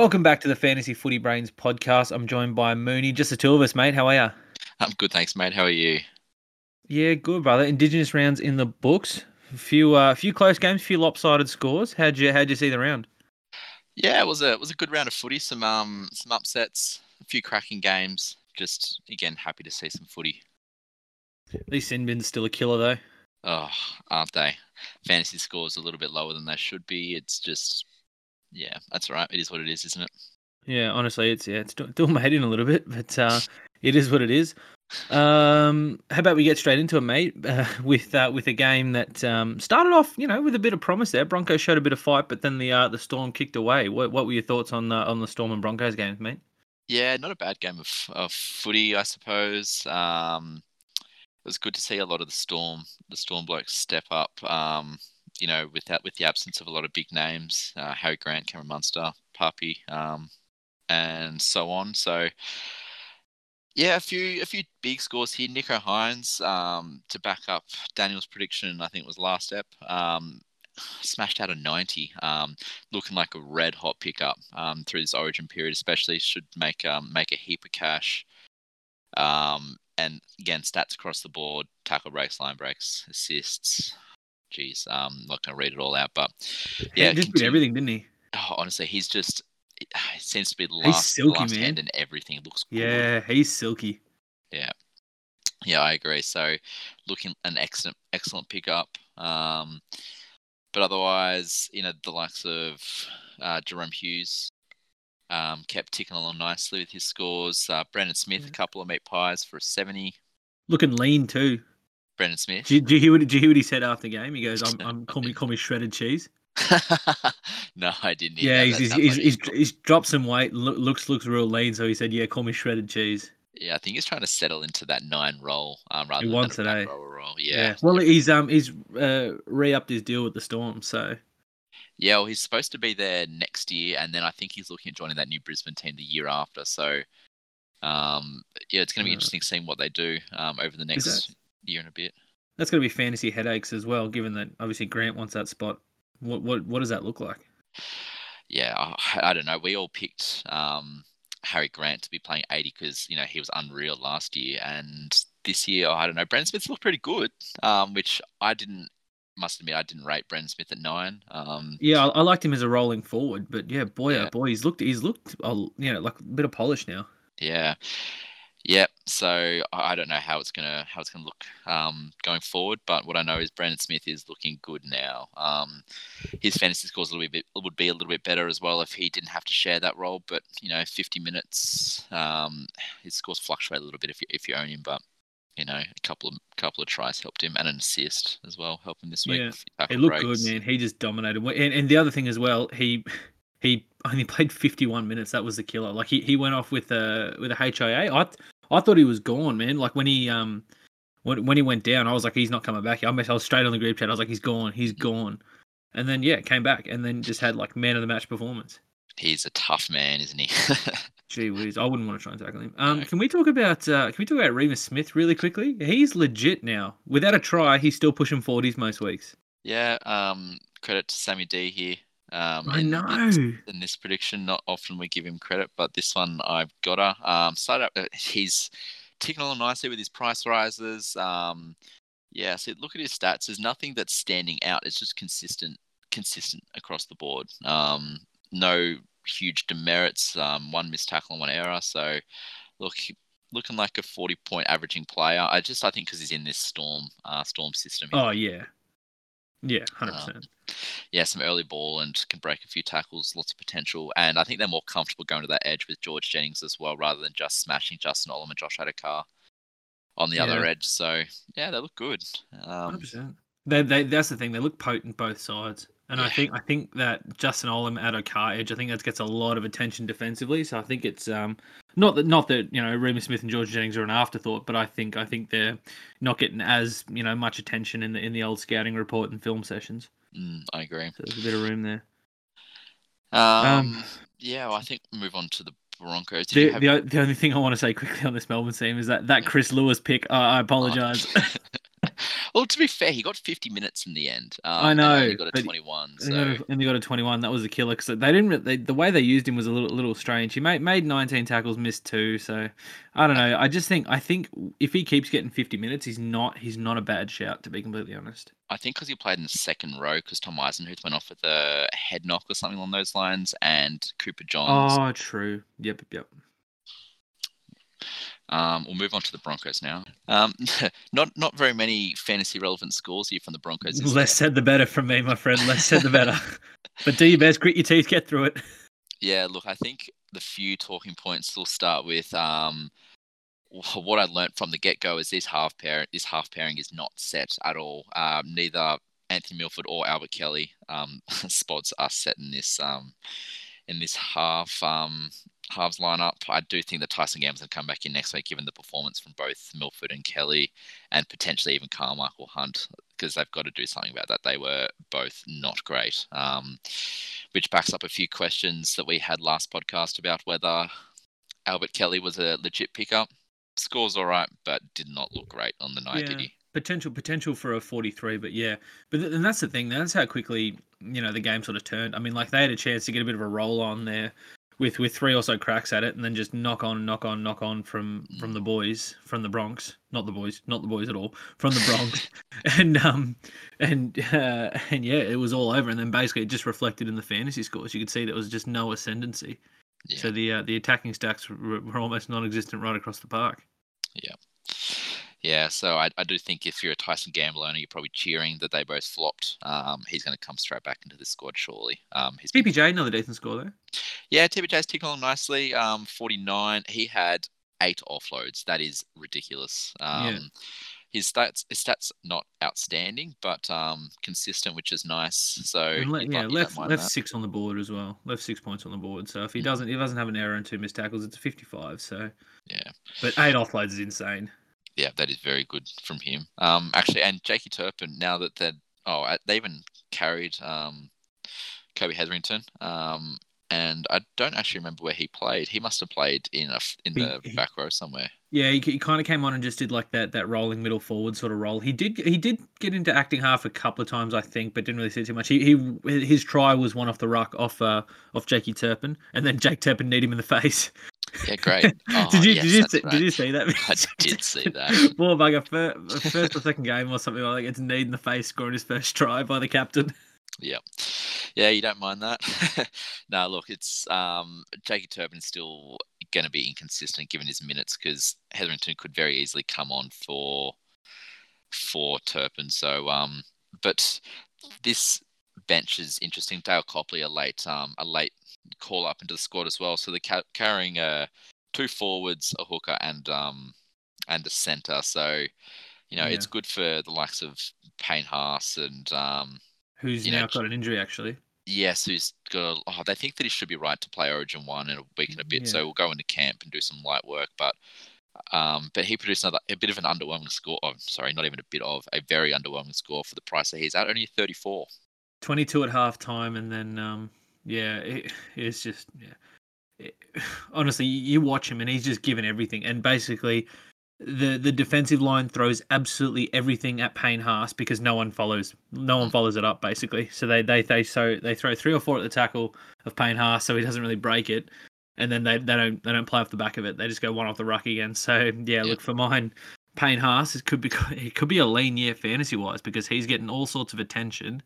Welcome back to the Fantasy Footy Brains podcast. I'm joined by Mooney. Just the two of us, mate. How are you? I'm good, thanks, mate. How are you? Yeah, good, brother. Indigenous rounds in the books. A few, uh, few close games, a few lopsided scores. How'd you, how'd you see the round? Yeah, it was a it was a good round of footy. Some um some upsets, a few cracking games. Just again, happy to see some footy. These sin bins still a killer though. Oh, aren't they? Fantasy scores a little bit lower than they should be. It's just yeah, that's all right. It is what it is, isn't it? Yeah, honestly, it's yeah, it's still, made in a little bit, but uh, it is what it is. Um, how about we get straight into it, mate? Uh, with uh, with a game that um, started off, you know, with a bit of promise there. Broncos showed a bit of fight, but then the uh, the Storm kicked away. What what were your thoughts on the on the Storm and Broncos games, mate? Yeah, not a bad game of, of footy, I suppose. Um, it was good to see a lot of the Storm the Storm blokes step up. Um, you know, without with the absence of a lot of big names, uh, Harry Grant, Cameron Munster, Puppy, um, and so on. So, yeah, a few a few big scores here. Nicho Hynes um, to back up Daniel's prediction, I think it was last step. Um, smashed out a 90, um, looking like a red hot pickup um, through this Origin period. Especially should make um, make a heap of cash. Um, and again, stats across the board: tackle breaks, line breaks, assists, Jeez, um, not gonna read it all out, but yeah, he just did everything, didn't he? Oh, honestly, he's just it seems to be the last, silky, last man. hand in everything. It looks yeah, good. he's silky. Yeah, yeah, I agree. So, looking an excellent, excellent pickup. Um, but otherwise, you know, the likes of uh, Jahrome Hughes um, kept ticking along nicely with his scores. Uh, Brandon Smith, Yeah. a couple of meat pies for a seventy. Looking lean too. Brandon Smith. Did, did you hear what did you hear what he said after the game? He goes, "I'm, I'm call me call me shredded cheese." no, I didn't. hear Yeah, that. he's, he's, he's, he's, he's dropped some weight. Look, looks looks real lean. So he said, "Yeah, call me shredded cheese." Yeah, I think he's trying to settle into that nine role um, rather He than wants a it, back eh? role. Yeah. Well, he's um he's uh, re upped his deal with the Storm. So Yeah, well, he's supposed to be there next year, and then I think he's looking at joining that new Brisbane team the year after. So, um, yeah, it's going to be Uh, interesting seeing what they do um, over the next year and a bit. that's going to be fantasy headaches as well. Given that obviously Grant wants that spot. What what what does that look like? Yeah, I, I don't know. We all picked um, Harry Grant to be playing 80 because, you know, he was unreal last year. And this year, I don't know, Brandon Smith's looked pretty good, um, which I didn't, must admit, I didn't rate Brandon Smith at nine. Um, Yeah, I, I liked him as a rolling forward, but yeah, boy, Yeah. oh boy, he's looked he's looked you know like a bit of polish now. Yeah, yeah. So I don't know how it's gonna how it's gonna look um, going forward, but what I know is Brandon Smith is looking good now. Um, his fantasy scores a little bit would be a little bit better as well if he didn't have to share that role. But you know, 50 minutes, um, his scores fluctuate a little bit if you if you own him, but. You know, a couple of couple of tries helped him, and an assist as well helped him this week. Yeah, A few tackle He looked breaks. good, man. He just dominated. And, and the other thing as well, he he only played 51 minutes. That was the killer. Like he, he went off with a with a HIA. I I thought he was gone, man. Like when he um when when he went down, I was like, he's not coming back. I, was straight on the group chat. I was like, he's gone. He's gone. And then yeah, came back and then just had like man of the match performance. He's a tough man, isn't he? Gee whiz, I wouldn't want to try and tackle him. Um, No. can we talk about uh, can we talk about Reimis Smith really quickly? He's legit now. Without a try, he's still pushing 40s most weeks. yeah. Um, credit to Sammy D here. Um, I in- know. in this prediction. Not often we give him credit, but this one I've got her. Um, started up, uh, he's ticking along nicely with his price rises. Um, yeah, so look at his stats. There's nothing that's standing out. It's just consistent, consistent across the board. Um, no huge demerits. Um, one missed tackle and one error. So look, looking like a 40 point averaging player. I just I think because he's in this storm, uh, storm system. Oh yeah, yeah, hundred Um, percent. yeah, some early ball and can break a few tackles, lots of potential. And I think they're more comfortable going to that edge with George Jennings as well, rather than just smashing Justin Olam and Josh Addo-Carr on the other edge. So yeah, they look good. Um, 100%. They, they, that's the thing. They look potent both sides, and I think I think that Justin Olam Addo-Carr edge, I think that gets a lot of attention defensively. So I think it's um not that not that you know Reimis Smith and George Jennings are an afterthought, but I think I think they're not getting as you know much attention in the in the old scouting report and film sessions. mm, I agree. So there's a bit of room there. Um, yeah, well, I think we'll move on to the Broncos. The, have- the, the only thing I want to say quickly on this Melbourne team is that that Chris Lewis pick. Uh, I apologize. Well, to be fair, he got 50 minutes in the end. Um, I and know, only got a 21. And they got So a- and they got a 21. That was a killer because they didn't. They, the way they used him was a little, little strange. He made made 19 tackles, missed two. So I don't know. I just think I think if he keeps getting 50 minutes, he's not he's not a bad shout to be completely honest. I think because he played in the second row, because Tom Eisenhuth went off with a head knock or something along those lines, and Cooper Johns. Oh, true. Yep, yep. Um, we'll move on to the Broncos now. Um, not not very many fantasy relevant scores here from the Broncos. Less said the better from me, my friend. Less said the better. but do your best, grit your teeth, get through it. Yeah, look, I think the few talking points will start with um, what I learned from the get go is this half pair, this half pairing is not set at all. Um, neither Anthony Milford or Albert Kelly um, spots are set in this um, in this half um, halves lineup. I do think that Tyson going to come back in next week, given the performance from both Milford and Kelly, and potentially even Carmichael Hunt, because they've got to do something about that. They were both not great. Um, which backs up a few questions that we had last podcast about whether Albert Kelly was a legit pickup. Scores all right, but did not look great on the night, did Yeah. he? Potential potential for a 43, but yeah. But th- and that's the thing. That's how quickly you know the game sort of turned. I mean, like they had a chance to get a bit of a roll on there with with three or so cracks at it, and then just knock on, knock on, knock on from from the boys from the Bronx, not the boys, not the boys at all, from the Bronx, and um and uh, and yeah, it was all over. And then basically it just reflected in the fantasy scores. You could see there was just no ascendancy. Yeah. So the uh, the attacking stacks were, were almost non-existent right across the park. Yeah, so I, I do think if you're a Tyson Gamble owner, you're probably cheering that they both flopped. Um, he's going to come straight back into the squad shortly. Um, he's been, TPJ another decent score though. yeah, TPJ's ticking along nicely. Um, 49. He had eight offloads. That is ridiculous. Um, Yeah. His stats, his stats not outstanding, but um, consistent, which is nice. So And le- yeah, left left that. six on the board as well. Left six points on the board. So if he Mm. doesn't, he doesn't have an error and two missed tackles, it's a fifty-five. So, Yeah. but eight offloads is insane. Yeah, that is very good from him. Um, actually, and Jakey Turpin. Now that they're oh, uh, they even carried um, Kobe Hetherington. Um, and I don't actually remember where he played. He must have played in a in the he- back row somewhere. Yeah, he, he kind of came on and just did like that that rolling middle forward sort of role. He did he did get into acting half a couple of times, I think, but didn't really see too much. He, he his try was one off the ruck off uh, off Jakey Turpin, and then Jake Turpin need him in the face. Yeah, great. Oh, did you yes, did you see, right. did you see that? I did see that. Poor bugger, fir- first or second game or something like that, gets kneed in the face, scoring his first try by the captain. Yeah, Yeah, you don't mind that. no, look, it's um, Jakey Turpin's still going to be inconsistent given his minutes because Hetherington could very easily come on for for Turpin. So, um, but this bench is interesting. Dale Copley, a late um, a late call up into the squad as well. So they're ca- carrying uh, two forwards, a hooker, and um, and a centre. So, you know, it's good for the likes of Payne Haas and um, Who's You know, now got an injury actually. Yes, who's got? A, oh, they think that he should be right to play Origin one in a week and a bit. Yeah. So we'll go into camp and do some light work. But um, but he produced another a bit of an underwhelming score. Oh, sorry, not even a bit of a very underwhelming score for the price that he's at. Only thirty four. 22 at half time and then um yeah it, it's just yeah. It- honestly you watch him and he's just given everything. And basically the the defensive line throws absolutely everything at Payne Haas because no one follows no one follows it up basically. So they they they so they throw three or four at the tackle of Payne Haas so he doesn't really break it. And then they, they don't they don't play off the back of it. They just go one off the ruck again. So yeah, look for mine Payne Haas it could be it could be a lean year fantasy wise because he's getting all sorts of attention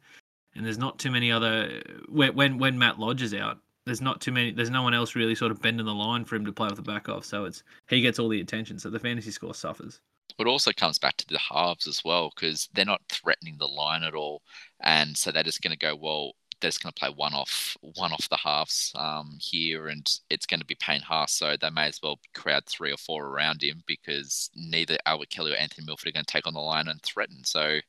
and there's not too many other when when Matt Lodge is out. There's not too many. There's no one else really sort of bending the line for him to play off the back of. So it's he gets all the attention. So the fantasy score suffers. But it also comes back to the halves as well because they're not threatening the line at all, and so they're just going to go well. They're just going to play one off, one off the halves um, here, and it's going to be Payne Haas. So they may as well crowd three or four around him because neither Albert Kelly or Anthony Milford are going to take on the line and threaten. So,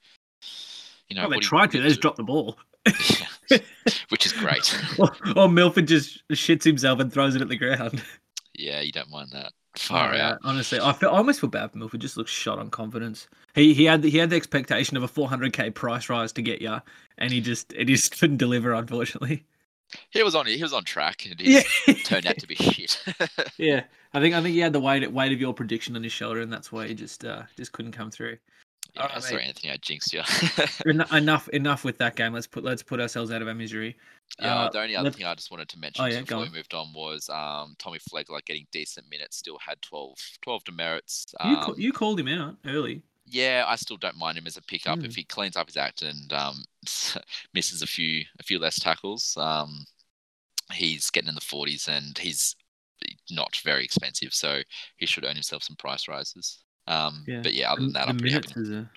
you know, well, they you- tried to. They just dropped the ball. do? which is great. or, or Milford just shits himself and throws it at the ground. yeah, you don't mind that. Far Oh, out. yeah, Honestly, I feel I almost feel bad for Milford. Just looks shot on confidence. He he had the, he had the expectation of a 400k price rise to get ya, and he just it just couldn't deliver. Unfortunately. He was on. He was on track, and he just turned out to be shit. Yeah, I think I think he had the weight weight of your prediction on his shoulder, and that's why he just uh, just couldn't come through. Yeah, sorry, mate. Anthony, I jinxed you. En- enough, enough with that game. Let's put let's put ourselves out of our misery. yeah, Uh, the only other let's- thing I just wanted to mention Oh, yeah, before we moved on was um, Tommy Flegler getting decent minutes, still had 12, 12 demerits. You Um, ca- you called him out early. yeah, I still don't mind him as a pickup Mm. if he cleans up his act and um, misses a few a few less tackles. Um, he's getting in the forties and he's not very expensive, so he should earn himself some price rises. Um, Yeah. But yeah, other The- than that, the I'm pretty happy. minutes is a,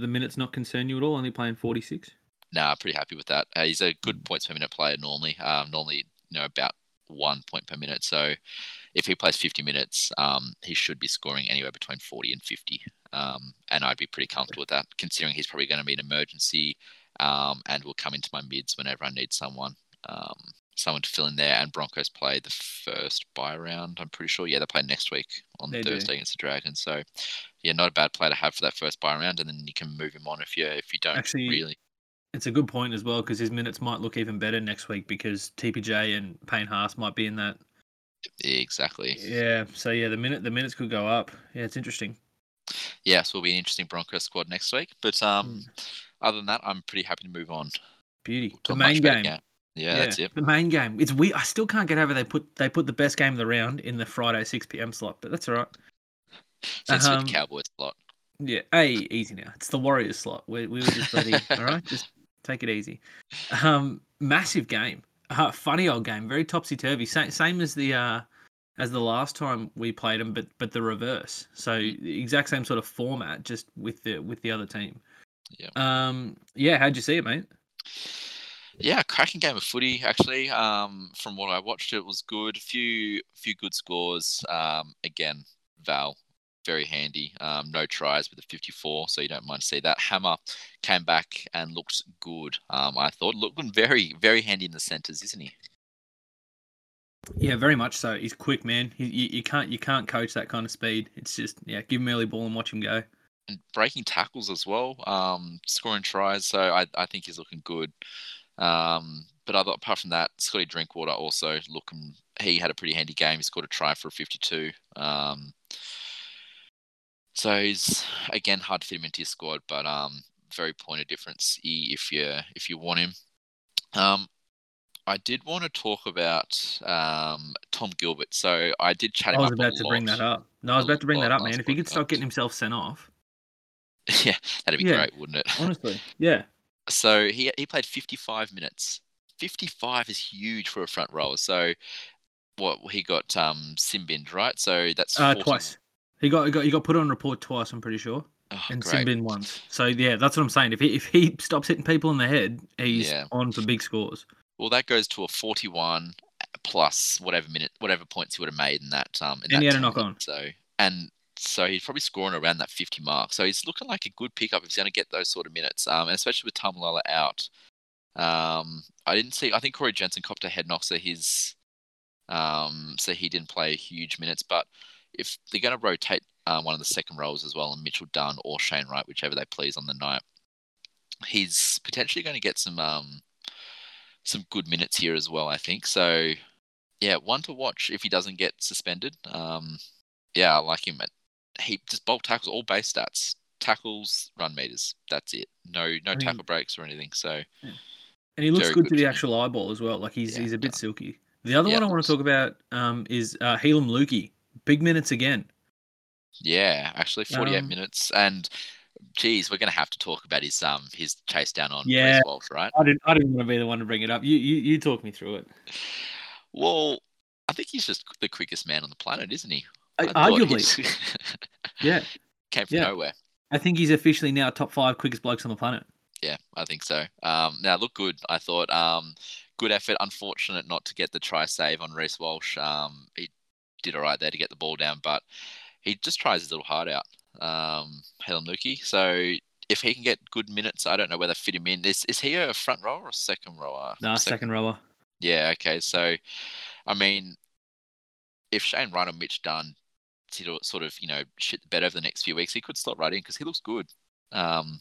the minutes not concern you at all? Only playing forty six. Nah, I'm pretty happy with that. Uh, he's a Mm. good points per minute player normally. Um, normally, you know, about one point per minute. So if he plays 50 minutes, um, he should be scoring anywhere between 40 and 50. Um, and I'd be pretty comfortable with that, considering he's probably going to be an emergency um, and will come into my mids whenever I need someone. Someone to fill in there. And Broncos play the first bye round. I'm pretty sure. Yeah, they play next week on They do. Thursday against the Dragons. So yeah, not a bad player to have for that first bye round, and then you can move him on if you if you don't Actually, really. It's a good point as well because his minutes might look even better next week because TPJ and Payne Haas might be in that. Exactly. Yeah. So yeah, the minute the minutes could go up. Yeah, it's interesting. yeah, so will be an interesting Broncos squad next week. But um, Hmm. other than that, I'm pretty happy to move on Beauty. to The main game. Yeah, that's it. The main game. It's we. I still can't get over they put they put the best game of the round in the Friday six PM slot, but that's all right. That's Um, the Cowboys a lot. Yeah, hey, easy now. It's the Warriors slot. We we were just ready. all right, just take it easy. Um, massive game. Uh, funny old game. Very topsy turvy. Same same as the uh as the last time we played them, but but the reverse. So the exact same sort of format, just with the with the other team. Yeah. Um. Yeah. How'd you see it, mate? Yeah, cracking game of footy actually. Um, from what I watched, it was good. Few few good scores. Um, again, Val very handy. Um, no tries with a 54, so you don't mind to see that. Hammer came back and looked good. Um, I thought looking very very handy in the centres, isn't he? Yeah, very much so. He's quick, man. He, you, you can't you can't coach that kind of speed. It's just yeah, give him early ball and watch him go. and breaking tackles as well, um, scoring tries. So I, I think he's looking good. Um, but other, apart from that, Scotty Drinkwater also looking. He had a pretty handy game. He scored a try for a 52. Um, so he's again hard to fit him into your squad, but um, very point of difference if you if you want him. Um, I did want to talk about um, Tom Gilbert. So I did chat I was about to bring that up. No, I was about to bring that up, man. If he could start getting himself sent off, yeah, that'd be Yeah. great, wouldn't it? honestly, yeah. So he he played 55 minutes. 55 is huge for a front rower. So what he got um sin bin, right? So that's Uh, twice. He got, he got he got put on report twice. I'm pretty sure, Oh, and great. sin bin once. So yeah, that's what I'm saying. If he if he stops hitting people in the head, he's Yeah. on for big scores. Well, that goes to a 41 plus whatever minute, whatever points he would have made in that um. In And he had a knock on. So and so he's probably scoring around that 50 mark. So he's looking like a good pickup if he's going to get those sort of minutes. Um, and especially with Tamalala out. Um, I didn't see. I think Corey Jensen copped a head knock, so his um, so he didn't play huge minutes. But if they're going to rotate uh, one of the second rows as well, and Mitchell Dunn or Shane Wright, whichever they please on the night, he's potentially going to get some um, some good minutes here as well. I think so. Yeah, one to watch if he doesn't get suspended. Um, yeah, I like him. He just bulk tackles, all base stats, tackles, run meters. That's it. No, no I mean- tackle breaks or anything. So And he looks good, good to the actual eyeball as well. Like he's Yeah, he's a bit yeah. silky. The other Yeah, one I want to talk about um, is uh, Heilum Luki. Big minutes again. yeah, actually, forty-eight Um, minutes, and geez, we're going to have to talk about his um his chase down on Yeah. Walsh, right? I didn't I didn't want to be the one to bring it up. You you you talk me through it. Well, I think he's just the quickest man on the planet, isn't he? I- arguably, yeah. came from Yeah. nowhere. I think he's officially now top five quickest blokes on the planet. Yeah, I think so. Um, now look good. I thought. Um, good effort. Unfortunate not to get the try save on Reece Walsh. Um, he did all right there to get the ball down, but he just tries his little heart out. Um, Heilum Luki. So if he can get good minutes, I don't know whether fit him in. Is is he a front rower or a second rower? Nah, second rower. Yeah. Okay. So, I mean, if Shane Wright or Mitch Dunn to sort of you know shit the bed over the next few weeks, he could slot right in because he looks good. Um,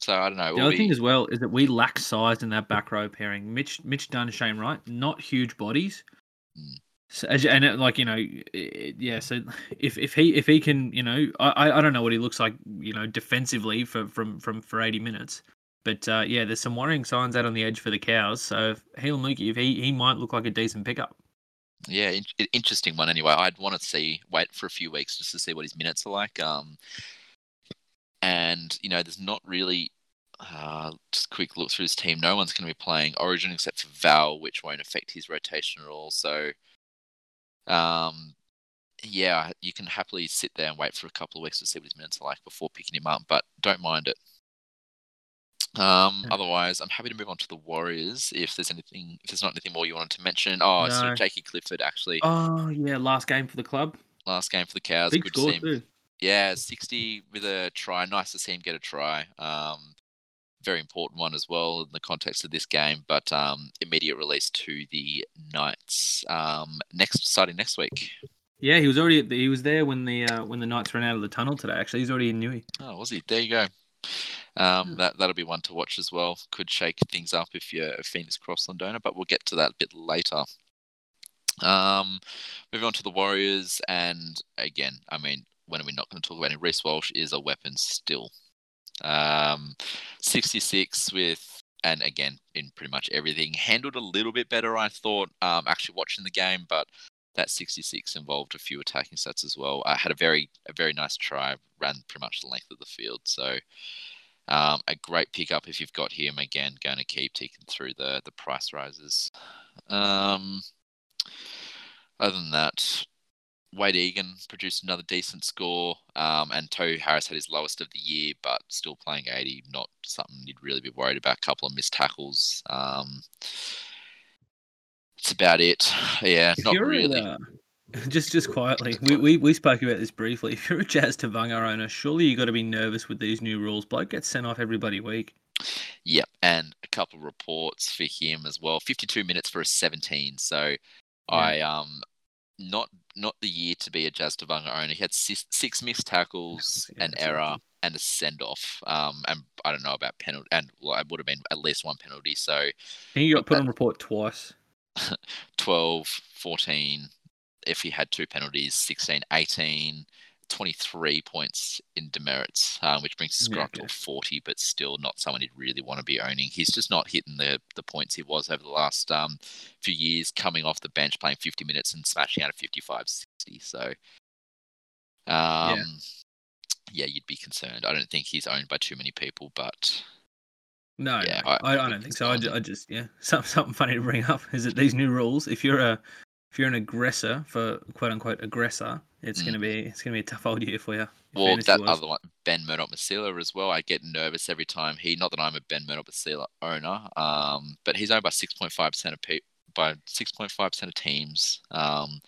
so I don't know. The other thing as well is that we lack size in that back row pairing. Mitch Mitch Dunn, Shane Wright, not huge bodies, Mm. So, and it, like you know, it, yeah. So if if he if he can, you know, I I don't know what he looks like, you know, defensively for from from for eighty minutes, but uh, yeah, there's some worrying signs out on the edge for the cows. So Heilum Luki, if he he might look like a decent pickup. Yeah, in- interesting one. Anyway, I'd want to see wait for a few weeks just to see what his minutes are like. Um, and you know, there's not really uh, just quick look through his team. No one's going to be playing Origin except for Val, which won't affect his rotation at all. So um, yeah, you can happily sit there and wait for a couple of weeks to see what his minutes are like before picking him up, but don't mind it. Um, Otherwise, I'm happy to move on to the Warriors. If there's anything, if there's not anything more you wanted to mention, oh, no. so Jakey Clifford actually. Oh yeah, last game for the club. Last game for the Cows. Big Good score too. Yeah, 60 with a try. Nice to see him get a try. Um, very important one as well in the context of this game. But um, immediate release to the Knights um, next starting next week. Yeah, he was already he was there when the uh, when the Knights ran out of the tunnel today. Actually, he's already in Newey. Oh, was he? There you go. Um, that that'll be one to watch as well. Could shake things up if you're a Phoenix Crossland owner, but we'll get to that a bit later. Um, moving on to the Warriors, and again, I mean, when are we not going to talk about it? Reece Walsh is a weapon still. Um, 66 with, and again, in pretty much everything, handled a little bit better, I thought, um, actually watching the game, but that 66 involved a few attacking sets as well. I had a very, a very nice try, ran pretty much the length of the field. So, um, a great pickup if you've got him again. Going to keep ticking through the the price rises. Um, other than that, Wade Egan produced another decent score, um, and Tohu Harris had his lowest of the year, but still playing 80, not something you'd really be worried about. A couple of missed tackles. Um, it's about it. Yeah, if not really. Uh, just just quietly, we, we, we spoke about this briefly. If you're a Jazz Tevaga owner, surely you got to be nervous with these new rules. Bloke gets sent off every bloody week. Yep, and a couple of reports for him as well. 52 minutes for a 17. So yeah. I um not not the year to be a Jazz Tevaga owner. He had six, six missed tackles, yeah, an error, and a send off. Um, and I don't know about penalty, and well, it would have been at least one penalty. So he got put that, on report twice. 12, 14. If he had two penalties, 16, 18, 23 points in demerits, um, which brings his score yeah, up to 40, but still not someone he'd really want to be owning. He's just not hitting the, the points he was over the last um, few years, coming off the bench, playing 50 minutes and smashing out a 55 60. So, um, yeah. yeah, you'd be concerned. I don't think he's owned by too many people, but. No, yeah, I, I, I, don't think so. I just, I just, yeah, something, something funny to bring up is that these new rules, if you're a if you're an aggressor for quote unquote aggressor, it's mm. gonna be it's gonna be a tough old year for you. Well, that other one, Ben Murdoch Masila as well. I get nervous every time he. Not that I'm a Ben Murdoch Masila owner, um, but he's owned by six point five percent of pe- by six point five percent of teams, um,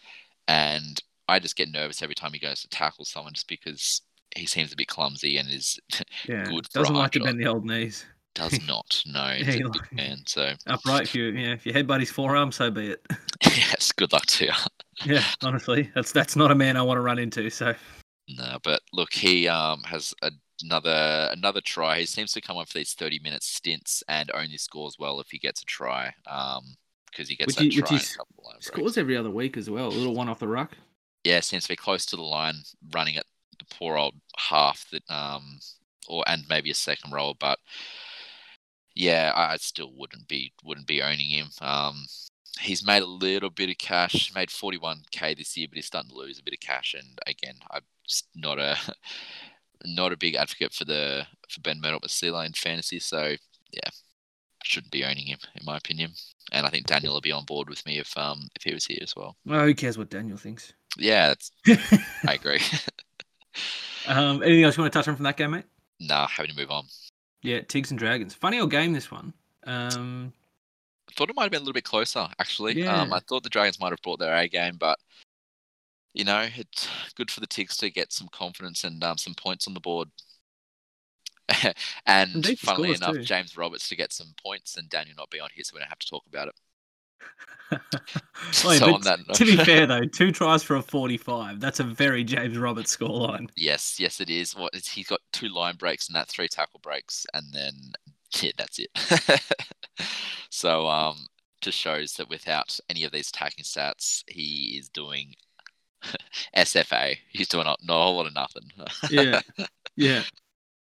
and I just get nervous every time he goes to tackle someone, just because he seems a bit clumsy and is yeah, good. Doesn't like to bend the old knees does not. No, he's yeah, a big man. So upright. If you yeah, if you headbutt his forearm, so be it. yes, good luck to you. yeah, honestly, that's that's not a man I want to run into. So no, but look, he um has a, another another try. He seems to come up for these thirty minute stints and only scores well if he gets a try. Um, because he gets which that try. He scores every other week as well. A little one off the ruck. Yeah, seems to be close to the line, running at the poor old half that um or and maybe a second roll, but yeah, I still wouldn't be wouldn't be owning him. Um, he's made a little bit of cash, made 41k this year, but he's starting to lose a bit of cash. And again, I'm not a not a big advocate for the for Ben Murdoch Masila in fantasy. So yeah, shouldn't be owning him in my opinion. And I think Daniel will be on board with me if um if he was here as well. Well, who cares what Daniel thinks? Yeah, I agree. um, anything else you want to touch on from that game, mate? Nah, having to move on. Yeah, Tigs and Dragons. Funny old game this one. Um, I thought it might have been a little bit closer, actually. Yeah. Um, I thought the Dragons might have brought their A game, but you know, it's good for the Tigs to get some confidence and um, some points on the board. and funnily enough, too. James Roberts to get some points and Daniel not be on here, so we don't have to talk about it. So to be fair though, two tries for a forty-five. That's a very James Roberts scoreline. Yes, yes, it is. What he's got two line breaks and that three tackle breaks, and then yeah, that's it. so um, just shows that without any of these attacking stats, he is doing SFA. He's doing not, not a whole lot of nothing. Yeah. Yeah.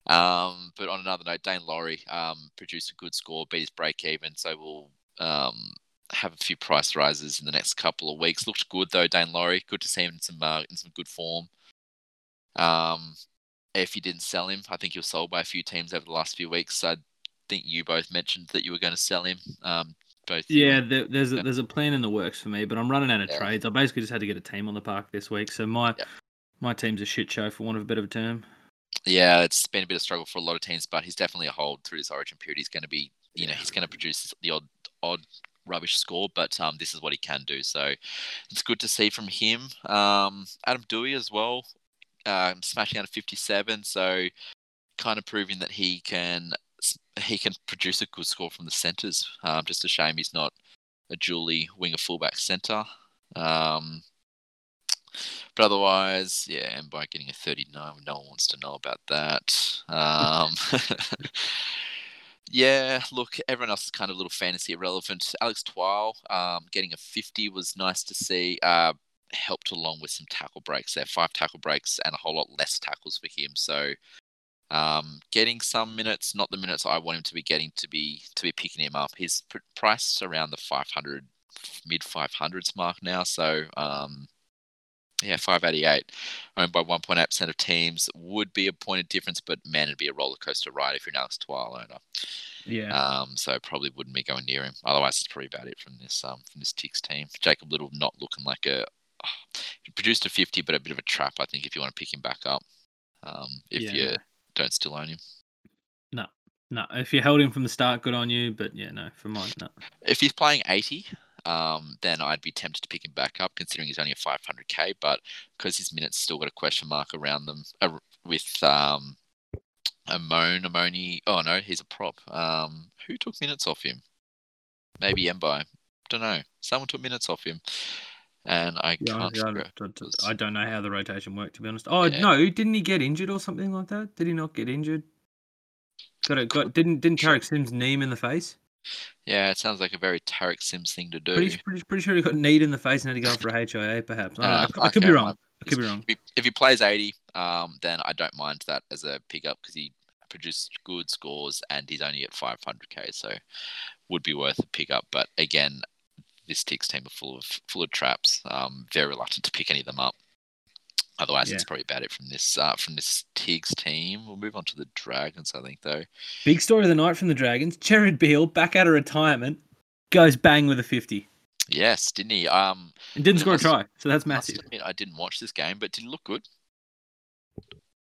Um, but on another note, Daine Laurie um, produced a good score, beat his break even, so we'll um, have a few price rises in the next couple of weeks. Looked good though, Daine Laurie. Good to see him in some uh, in some good form. Um, if you didn't sell him, I think he was sold by a few teams over the last few weeks. I think you both mentioned that you were going to sell him. Um, both. Yeah, there, there's a, there's a plan in the works for me, but I'm running out of Yeah. trades. I basically just had to get a team on the park this week, so my Yeah. my team's a shit show for want of a bit of a term. Yeah, it's been a bit of struggle for a lot of teams, but he's definitely a hold through this Origin period. He's going to be, you know, he's going to produce the odd odd rubbish score, but um, this is what he can do. So it's good to see from him. Um, Adam Doueihi as well, um, smashing out of 57. So kind of proving that he can he can produce a good score from the centres. Um, just a shame he's not a Julie winger fullback centre. Um, but otherwise, yeah, and by getting a 39, no one wants to know about that. Um, yeah, look, everyone else is kind of a little fantasy irrelevant. Alex Twal um, getting a 50 was nice to see. Uh, helped along with some tackle breaks there, five tackle breaks and a whole lot less tackles for him. So um, getting some minutes, not the minutes I want him to be getting to be to be picking him up. He's pr- priced around the 500 mid 500s mark now. So um, yeah, 588 owned by 1.8% of teams would be a point of difference, but man, it'd be a roller coaster ride if you're an Alex Twal owner. Yeah. Um, so probably wouldn't be going near him. Otherwise, it's probably about it from this um from this Ticks team. Jacob Liddle not looking like a he produced a 50, but a bit of a trap. I think if you want to pick him back up, um, if Yeah, you no. don't still own him. No, no, if you held him from the start, good on you. But yeah, no, for mine, no. If he's playing 80, um, then I'd be tempted to pick him back up, considering he's only a 500k. But because his minutes still got a question mark around them uh, with um, Amon, Amoni. Oh no, he's a prop. Um, who took minutes off him? Maybe Mbye. Don't know. Someone took minutes off him, and I Yeah, can't. I don't- I don't know how the rotation worked, to be honest. Oh Yeah. no, didn't he get injured or something like that? Did he not get injured? Got it. Got didn't didn't. Tariq Sims knee him in the face? Yeah, it sounds like a very Tariq Sims thing to do. Pretty, pretty pretty sure he got kneed in the face and had to go for a HIA, perhaps. I. Uh, I I could be wrong. I could be wrong. if he, if he plays 80, um, then I don't mind that as a pickup because he produced good scores and he's only at 500k, so would be worth a pickup. But again, this Ticks team are full of full of traps. Um, very reluctant to pick any of them up. Otherwise, it's Yeah. probably about it from this uh, from this Tiggs team. We'll move on to the Dragons, I think, though. Big story of the night from the Dragons. Jared Beal back out of retirement, goes bang with a fifty Yes, didn't he? Um, and didn't score a try. So that's massive. admit, I didn't watch this game, but did look good?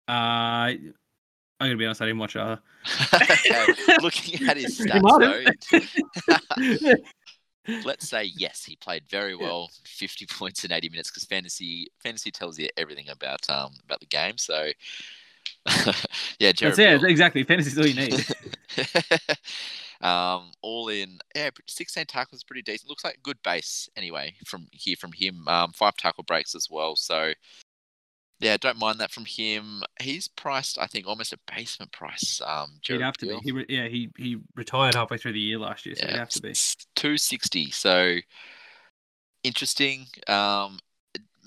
Uh, I'm gonna be honest. I didn't watch it either. Looking at his stats, though. let's say yes, he played very well, fifty points in eighty minutes because fantasy fantasy tells you everything about um about the game. So yeah, Jared. Beal. Exactly. Fantasy's all you need. um, all in, yeah, sixteen tackles, is pretty decent. Looks like a good base anyway from here from him. Um, five tackle breaks as well. So yeah, don't mind that from him. He's priced, I think, almost a basement price. Um, He'd have to be. He re- yeah. He he retired halfway through the year last year, so he'd have to be. Two sixty. So interesting. Um,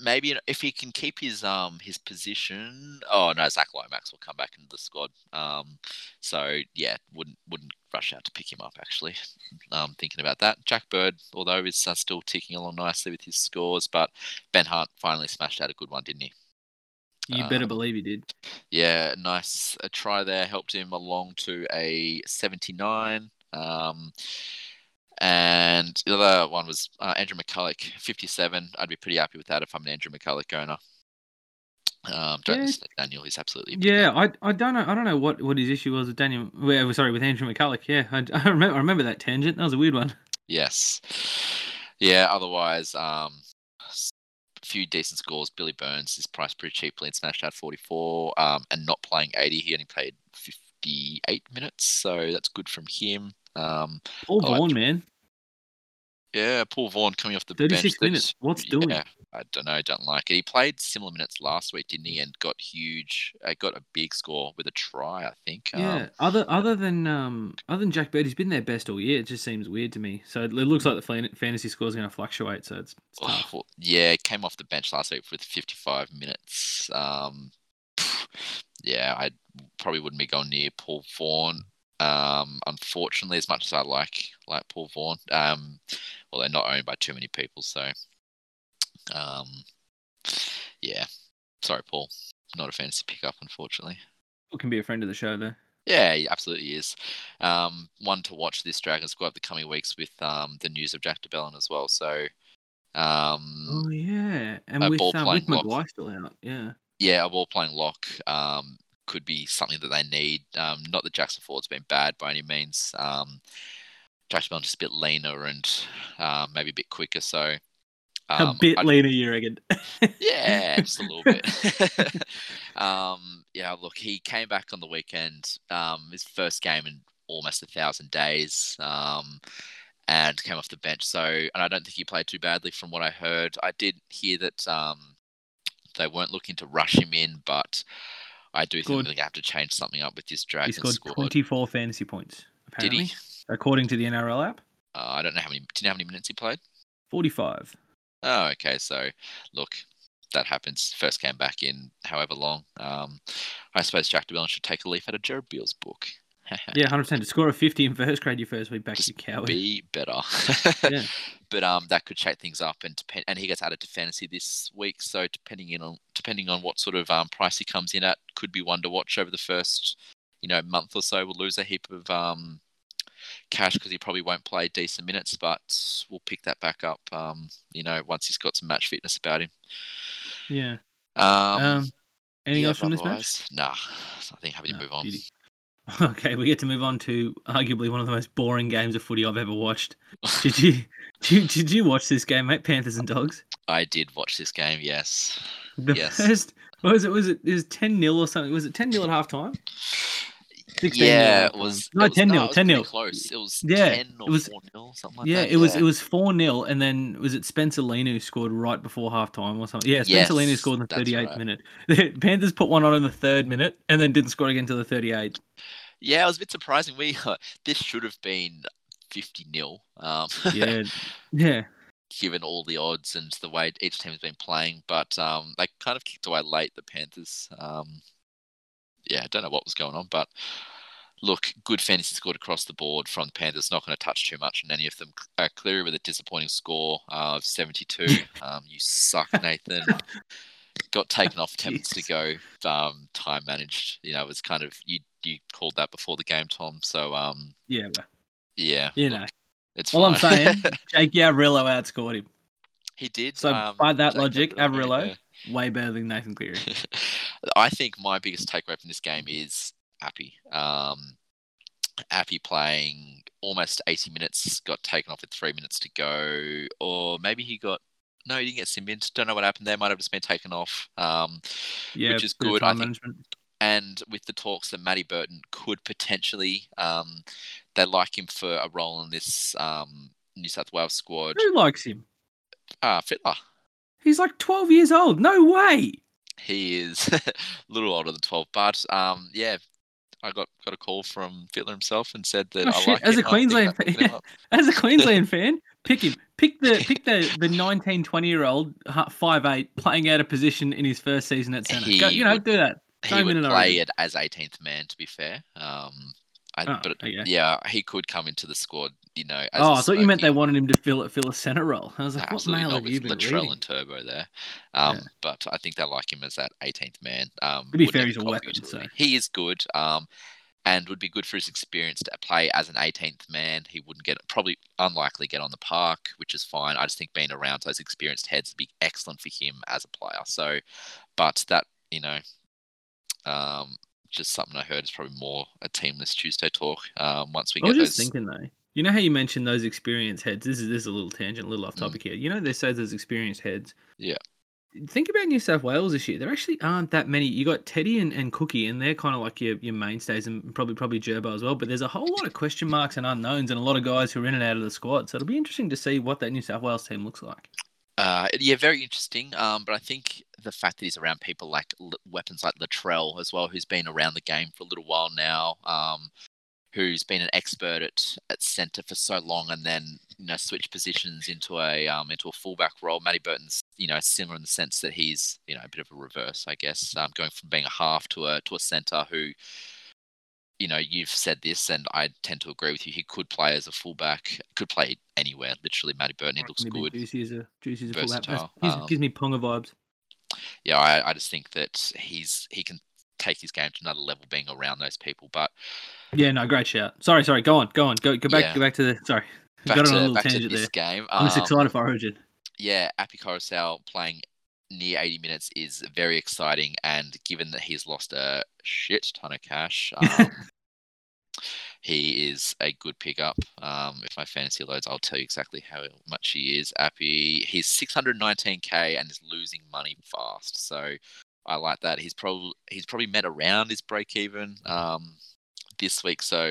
maybe if he can keep his um his position. Oh no, Zac Lomax will come back into the squad. Um, so yeah, wouldn't wouldn't rush out to pick him up. Actually, um, thinking about that. Jack Bird, although is uh, still ticking along nicely with his scores, but Ben Hart finally smashed out a good one, didn't he? You better Um, believe he did. Yeah, nice. A try there helped him along to a 79. Um, and the other one was uh, Andrew McCullough, 57. I'd be pretty happy with that if I'm an Andrew McCullough owner. Um, don't Yeah. listen to Daniel. He's absolutely Yeah, I, I don't know I don't know what, what his issue was with Daniel. Well, sorry, with Andrew McCullough. Yeah, I, I remember I remember that tangent. That was a weird one. Yes. Yeah. Otherwise, um, few decent scores. Billy Burns is priced pretty cheaply and smashed out 44. Um, and not playing 80. He only played 58 minutes, so that's good from him. Um, Paul I like Vaughan, man, Yeah, Paul Vaughan coming off the 36 bench. minutes. What's doing? I don't know, don't like it. He played similar minutes last week, didn't he? And got huge, uh, got a big score with a try, I think. Yeah. Um, other other than um other than Jack Bird, he's been their best all year. It just seems weird to me. So it looks like the fan- fantasy score is going to fluctuate. So it's, it's tough. oh, well, yeah, came off the bench last week with 55 minutes. Um, yeah, I probably wouldn't be going near Paul Vaughan. Um, unfortunately, as much as I like like Paul Vaughan, um, well, they're not owned by too many people, so um, yeah. Sorry, Paul. Not a fantasy pickup, unfortunately. It can be a friend of the show though. Yeah, he absolutely is. Um, one to watch this Dragon squad the coming weeks with um, the news of Jack de Belin as well. So, um, Oh yeah, and with ball um, playing with lock. Maguire still out. Yeah. yeah, a ball playing lock um, could be something that they need. Um, not that Jackson Ford's been bad by any means. Um, Jack de Belin's just a bit leaner and uh, maybe a bit quicker. So, a um, bit I- leaner, you reckon? Yeah, just a little bit. um, yeah, look, he came back on the weekend. Um, his first game in almost a thousand days. Um, and came off the bench. So, and I don't think he played too badly from what I heard. I did hear that um, they weren't looking to rush him in, but I do think they're going to have to change something up with this dragon he scored squad. 24 fantasy points. Did Apparently, he? according to the NRL app, Uh, I don't know how many. Do you know how many minutes he played? 45. Oh, okay. So, look, that happens. First came back in however long. Um, I suppose Jack de Belin should take a leaf out of Jared Beale's book. Yeah, 100%. To score a 50 in first grade your first week back, Just you coward. Be better. Yeah. But um, that could shake things up, and depend, and he gets added to fantasy this week. So depending in on depending on what sort of um, price he comes in at, could be one to watch over the first you know month or so. We'll lose a heap of um, cash because he probably won't play decent minutes, but we'll pick that back up. Um, you know, once he's got some match fitness about him. Yeah. Um, Um, anything yeah, else from this match? Nah, I think happy to move on. Okay, we get to move on to arguably one of the most boring games of footy I've ever watched. Did you, did you, did you watch this game, mate? Panthers and Dogs? I did watch this game. Yes. The Yes. first, what was it? Was it, it was 10 0 or something? Was it 10 0 at half time? 16 yeah, at it was. No, it was- 10 no, nil, it was 10 pretty nil. Close. It was Yeah, ten or it was- four nil, something like yeah, that. it was it was 4 0, and then was it Spencer Leniu scored right before half time or something? Yeah, Spencer Leniu Yes, scored in the that's 38th right. minute. The Panthers put one on in the third minute and then didn't score again until the 38th. Yeah, it was a bit surprising. We this should have been fifty nil. Um, Yeah, yeah. given all the odds and the way each team's been playing, but um, they kind of kicked away late. The Panthers. Um, yeah, I don't know what was going on, but look, good fantasy scored across the board from the Panthers. Not going to touch too much on any of them. Uh, Cleary with a disappointing score uh, of 72. um, you suck, Nathan. Got taken off ten minutes to go. Um, time managed. You know, it was kind of you. You called that before the game, Tom. So um, Yeah, well, yeah, you look, know. it's All I'm saying, Jake Averillo outscored him. he did. So um, by that Jake logic, Averillo, way better than Nathan Cleary. I think my biggest takeaway from this game is Appy. Um, Appy playing almost 80 minutes, got taken off with three minutes to go, or maybe he got. No, he didn't get sim in. Don't know what happened there. Might have just been taken off. Um, Yeah, Which is good, I think. management. and with the talks that Matty Burton could potentially, um, they like him for a role in this um, New South Wales squad. Who likes him? Ah, Fittler. He's like 12 years old. No way. He is a little older than 12, but um, yeah, I got, got a call from Fittler himself and said that Oh, shit, like as him. a Queensland fan- up. As a Queensland fan, pick him. Pick the pick the the 19, 20 year old five eight playing out of position in his first season at centre. Go, you know, would- do that. He would play it as 18th man, to be fair. Um, I, Oh, but okay. yeah, he could come into the squad. You know, as Oh, I thought you meant they wanted him to fill fill a centre role. I was like, what not have you been Latrell reading? and Turbo there. Um, Yeah. But I think they like him as that 18th man. Um, To be fair, he's a weapon, so- He is good. Um, and would be good for his experience to play as an 18th man. He wouldn't get probably unlikely get on the park, which is fine. I just think being around those experienced heads would be excellent for him as a player. So, but that you know, um, just something I heard is probably more a teamless Tuesday talk. Um, once we I was get just those, thinking though. You know how you mentioned those experienced heads? This is this is a little tangent, a little off Mm. topic here. You know they say those experienced heads. Yeah. Think about New South Wales this year. There actually aren't that many. You got Teddy and, and Cookie, and they're kind of like your, your mainstays, and probably probably Gerbo as well. But there's a whole lot of question marks and unknowns, and a lot of guys who are in and out of the squad. So it'll be interesting to see what that New South Wales team looks like. Uh, yeah, very interesting. Um, but I think the fact that he's around people like weapons like Latrell as well, who's been around the game for a little while now, um, who's been an expert at, at centre for so long, and then you know switch positions into a um, into a fullback role. Matty Burton's you know similar in the sense that he's you know a bit of a reverse, I guess, um, going from being a half to a to a centre who you know, you've said this, and I tend to agree with you. He could play as a fullback, could play anywhere. Literally, Matty Burton, he looks good. Juicy as a juicy as a fullback. Gives, Um, gives me Ponga vibes. Yeah, I, I just think that he's he can take his game to another level, being around those people. But Yeah, no, great shout. Sorry, sorry. Go on, go on. Go, go back, Yeah. go back to the. Sorry, back got on a little back to tangent this there. game, I'm just um, excited for Origin. yeah, Api Koroisau playing near 80 minutes is very exciting. And given that he's lost a shit ton of cash, um, he is a good pickup. Um, if my fantasy loads, I'll tell you exactly how much he is. Api, he's 619k and is losing money fast. So I like that. He's probably he's probably met around his break even. Um, this week. So,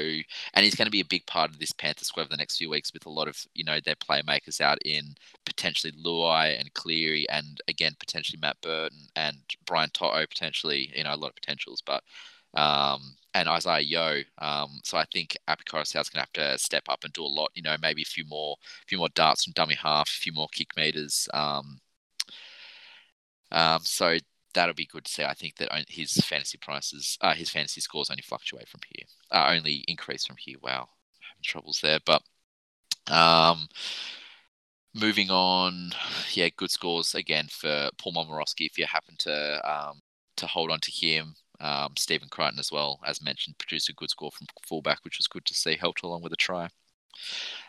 and he's going to be a big part of this Panther squad for the next few weeks with a lot of, you know, their playmakers out in potentially Luai and Cleary and again, potentially Matt Burton and Brian To'o, potentially, you know, a lot of potentials, but, um, and Isaiah Yeo. Um, so I think Api Koroisau's going to have to step up and do a lot, you know, maybe a few more, a few more darts from dummy half, a few more kick meters. Um, um, so that'll be good to see. I think that his fantasy prices, uh, his fantasy scores only fluctuate from here, uh, only increase from here. Wow, having troubles there. But um, moving on, yeah, good scores again for Paul Momirovski. If you happen to um, to hold on to him, um, Stephen Crichton as well, as mentioned, produced a good score from fullback, which was good to see. Helped along with a try.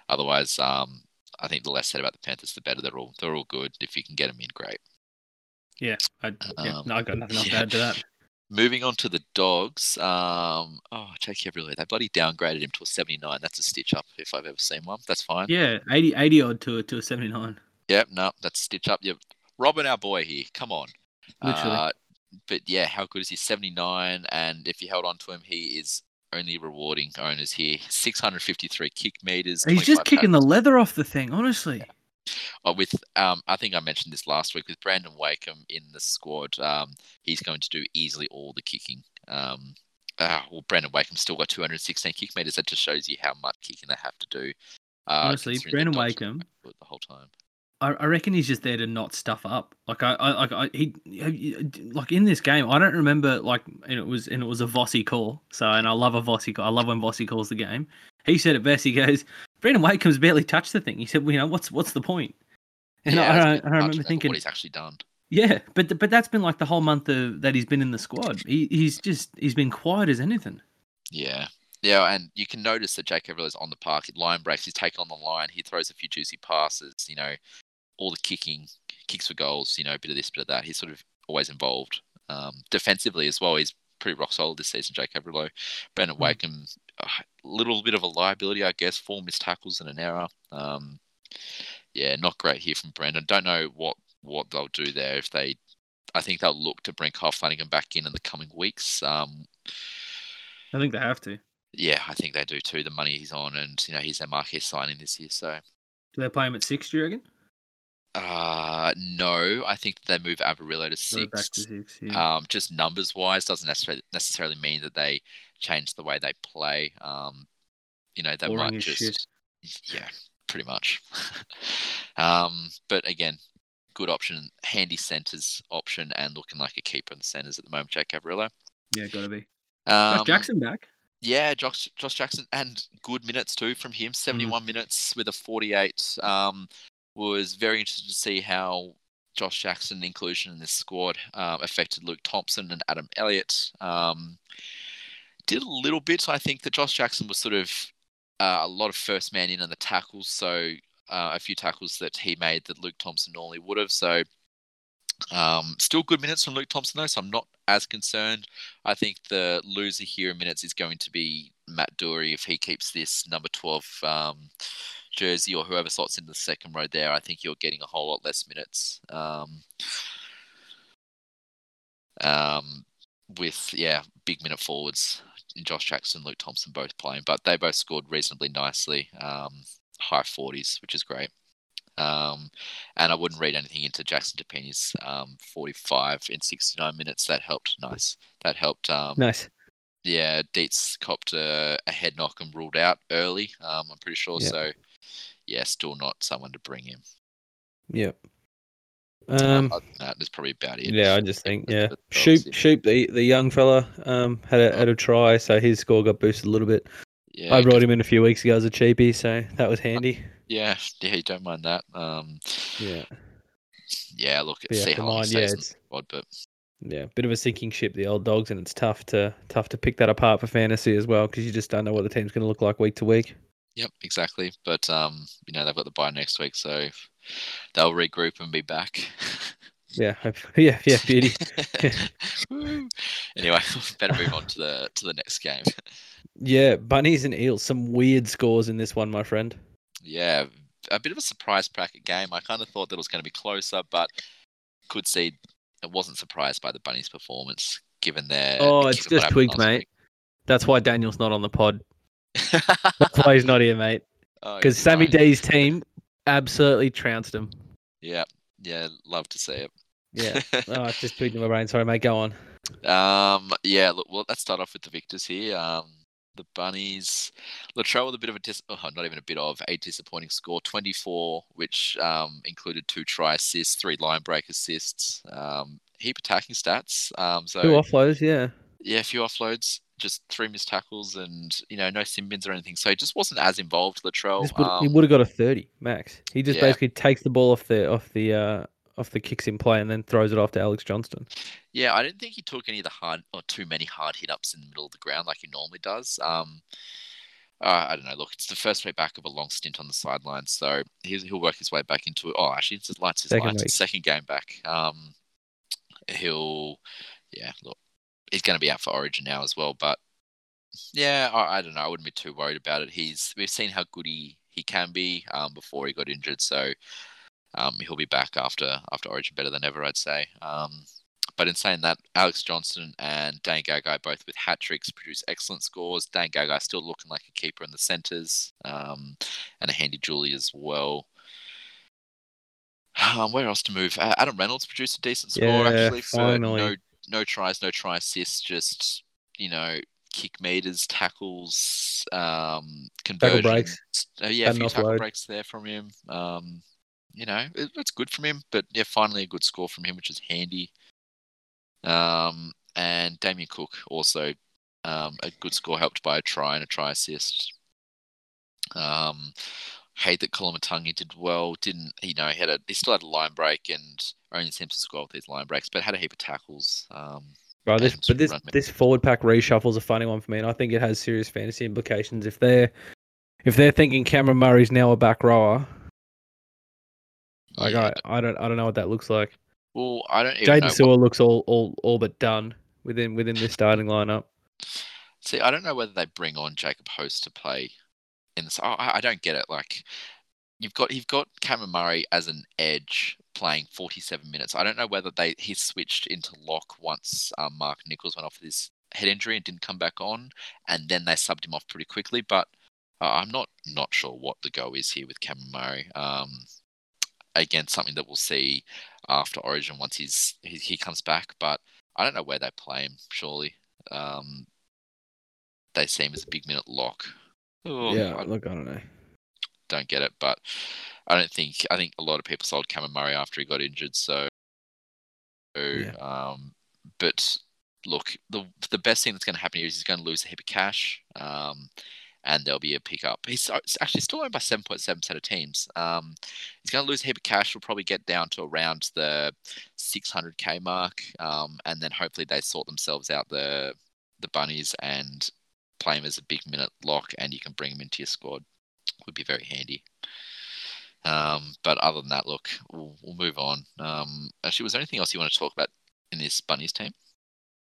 Otherwise, um, I think the less said about the Panthers, the better. They're all they're all good. If you can get them in, great. Yeah, I, yeah. Um, No, I got nothing else yeah. to add to that. Moving on to the dogs. Um, oh, Jake Everly, they bloody downgraded him to a 79. That's a stitch up if I've ever seen one. That's fine. Yeah, 80, 80 odd to a to a seventy nine. Yep, no, that's a stitch up. You're robbing our boy here. Come on. Literally. Uh, but yeah, how good is he? 79. And if you held on to him, he is only rewarding owners here. 653 kick meters. He's just kicking the leather off the thing. Honestly, Uh, with um, I think I mentioned this last week with Brandon Wakeham in the squad. Um, he's going to do easily all the kicking. Um, uh, well, Brandon Wakeham's still got 216 kick meters. That just shows you how much kicking they have to do. Uh, Honestly, Brandon Wakeham- the whole time. I, I reckon he's just there to not stuff up. Like I, I like I, he, he- like in this game, I don't remember like and it was and it was a Vossi call. So and I love a Vossi call. I love when Vossi calls the game. He said it best. He goes, Brandon Wakeham's barely touched the thing. He said, well, you know, what's what's the point? And yeah, I, I, I remember thinking, what he's actually done. yeah, but but that's been like the whole month of that he's been in the squad. He, he's just he's been quiet as anything. Yeah. Yeah, and you can notice that Jake Everly is on the park. He line breaks. He's taken on the line. He throws a few juicy passes. You know, all the kicking, kicks for goals. You know, a bit of this, bit of that. He's sort of always involved. Um, defensively as well, he's pretty rock solid this season. Jake Everly, Brandon Mm. Wakeham, a little bit of a liability, I guess. Four missed tackles and an error. Um, yeah, not great here from Brandon. Don't know what what they'll do there if they. I think they'll look to bring Kyle Flanagan back in in the coming weeks. Um, I think they have to. yeah, I think they do too. The money he's on, and you know he's their marquee signing this year. So, Do they play him at six? Do you reckon? uh, no, I think they move Averillo to six. to six. Yeah. Um, just numbers wise, doesn't necessarily necessarily mean that they change the way they play. Um, you know, they Boring might just shit. yeah, pretty much. um, but again, good option, handy centers option, and looking like a keeper in the centers at the moment. Jake Averillo. yeah, gotta be. Um, Josh Jackson back. Yeah, Josh, Josh Jackson, and good minutes too from him. Mm. 71 minutes with a 48. Um, was very interested to see how Josh Jackson inclusion in this squad um, affected Luke Thompson and Adam Elliott. Um, did a little bit. I think that Josh Jackson was sort of uh, a lot of first man in on the tackles, so uh, a few tackles that he made that Luke Thompson normally would have. So um, still good minutes from Luke Thompson though, so I'm not as concerned. I think the loser here in minutes is going to be Matt Doorey if he keeps this number 12 um, jersey or whoever slots into the second row there. I think you're getting a whole lot less minutes. Um, um, with yeah, big minute forwards, Josh Jackson, Luke Thompson both playing, but they both scored reasonably nicely, um, high 40s, which is great. Um, and I wouldn't read anything into Jackson Topine's um, 45 in 69 minutes. That helped. Nice. That helped. Um, Nice. Yeah, Dietz copped a, a head knock and ruled out early. Um, I'm pretty sure. Yeah. So, yeah, still not someone to bring him. Yep. Um, that, that's probably about it. Yeah, I just think yeah. Shoop. Shoop, the the young fella, um, had a had a try, so his score got boosted a little bit. Yeah, I brought him in a few weeks ago as a cheapie, so that was handy. Yeah, yeah, you don't mind that. Um, Yeah, yeah, look, yeah, see how long yeah, stays in the it's- squad, but yeah, bit of a sinking ship, the old dogs, and it's tough to tough to pick that apart for fantasy as well because you just don't know what the team's going to look like week to week. Yep, exactly. But um, you know, they've got the bye next week, so they'll regroup and be back. Yeah, yeah, yeah, beauty. Anyway, better move on to the to the next game. Yeah, bunnies and eels, some weird scores in this one, my friend. yeah, a bit of a surprise bracket game. I kind of thought that it was going to be closer, but could see I wasn't surprised by the bunnies' performance given their. Oh, it's just last mate. That's why Daniel's not on the pod. week. That's why he's not here, mate. Oh, Because you're Sammy. D's team absolutely trounced him. Yeah, yeah, love to see it. Yeah. oh, it's just in my brain. Sorry, mate. Go on. Um, yeah, look, well, let's start off with the victors here. Um, the Bunnies, Latrell with a bit of a dis- oh, not even a bit of a disappointing score, 24, which um, included two try assists, three line break assists, um, heap attacking stats. Um, so Two offloads, yeah. yeah, a few offloads, just three missed tackles, and you know no sin bins or anything. So he just wasn't as involved, Latrell. Would, he Um, would have got a thirty max. He just yeah. basically takes the ball off the off the uh off the kicks in play and then throws it off to Alex Johnston. Yeah, I didn't think he took any of the hard or too many hard hit ups in the middle of the ground like he normally does. Um, uh, I don't know. Look, it's the first way back of a long stint on the sidelines, so he's, he'll work his way back into it. Oh, actually, it's his lights. His Second lights. Second game back. Um, he'll, yeah. Look, he's going to be out for Origin now as well. But yeah, I, I don't know. I wouldn't be too worried about it. He's we've seen how good he he can be um, before he got injured, so um, he'll be back after after Origin better than ever, I'd say. Um, but in saying that, Alex Johnston and Dan Gagai both with hat tricks produce excellent scores. Dan Gagai still looking like a keeper in the centres, um, and a handy Julie as well. Um, where else to move? Uh, Adam Reynolds produced a decent score Yeah, actually. So finally. no no tries, no try assists, just you know kick meters, tackles, um, conversions. breaks. Uh, yeah, a few tackle offload. breaks there from him. Um, you know, it, it's good from him. But yeah, finally a good score from him, which is handy. Um, and Damien Cook also um, a good score, helped by a try and a try assist. Um, hate that Koloamatangi did well. Didn't you know? He had a he still had a line break and only Simpson scored with these line breaks, but had a heap of tackles. Um, Right, this but this this forward pack reshuffle is a funny one for me, and I think it has serious fantasy implications. If they're if they're thinking Cameron Murray's now a back rower, like yeah, I, I don't I don't know what that looks like. well, I don't even. Jaden what- looks all, all all but done within within this starting lineup. See, I don't know whether they bring on Jacob Host to play in this. I, I don't get it. Like, you've got you've got Cameron Murray as an edge playing 47 minutes. I don't know whether they he switched into lock once um, Mark Nicholls went off with his head injury and didn't come back on, and then they subbed him off pretty quickly. But uh, I'm not not sure what the go is here with Cameron Murray. Um, again, something that we'll see after Origin once he's he, he comes back. But I don't know where they play him. Surely. Um, they see him as a big minute lock. Oh, yeah, I look, I don't know. Don't get it, but I don't think I think a lot of people sold Cameron Murray after he got injured. So, Yeah. um, but look, the the best thing that's going to happen here is he's going to lose a heap of cash, um, and there'll be a pickup. He's actually still owned by seven point seven percent of teams. Um, he's going to lose a heap of cash. Will probably get down to around the six hundred k mark, um, and then hopefully they sort themselves out the the bunnies and play him as a big minute lock, and you can bring him into your squad. Would be very handy. Um, but other than that, look, we'll, we'll move on. Um, actually, was there anything else you want to talk about in this bunnies team?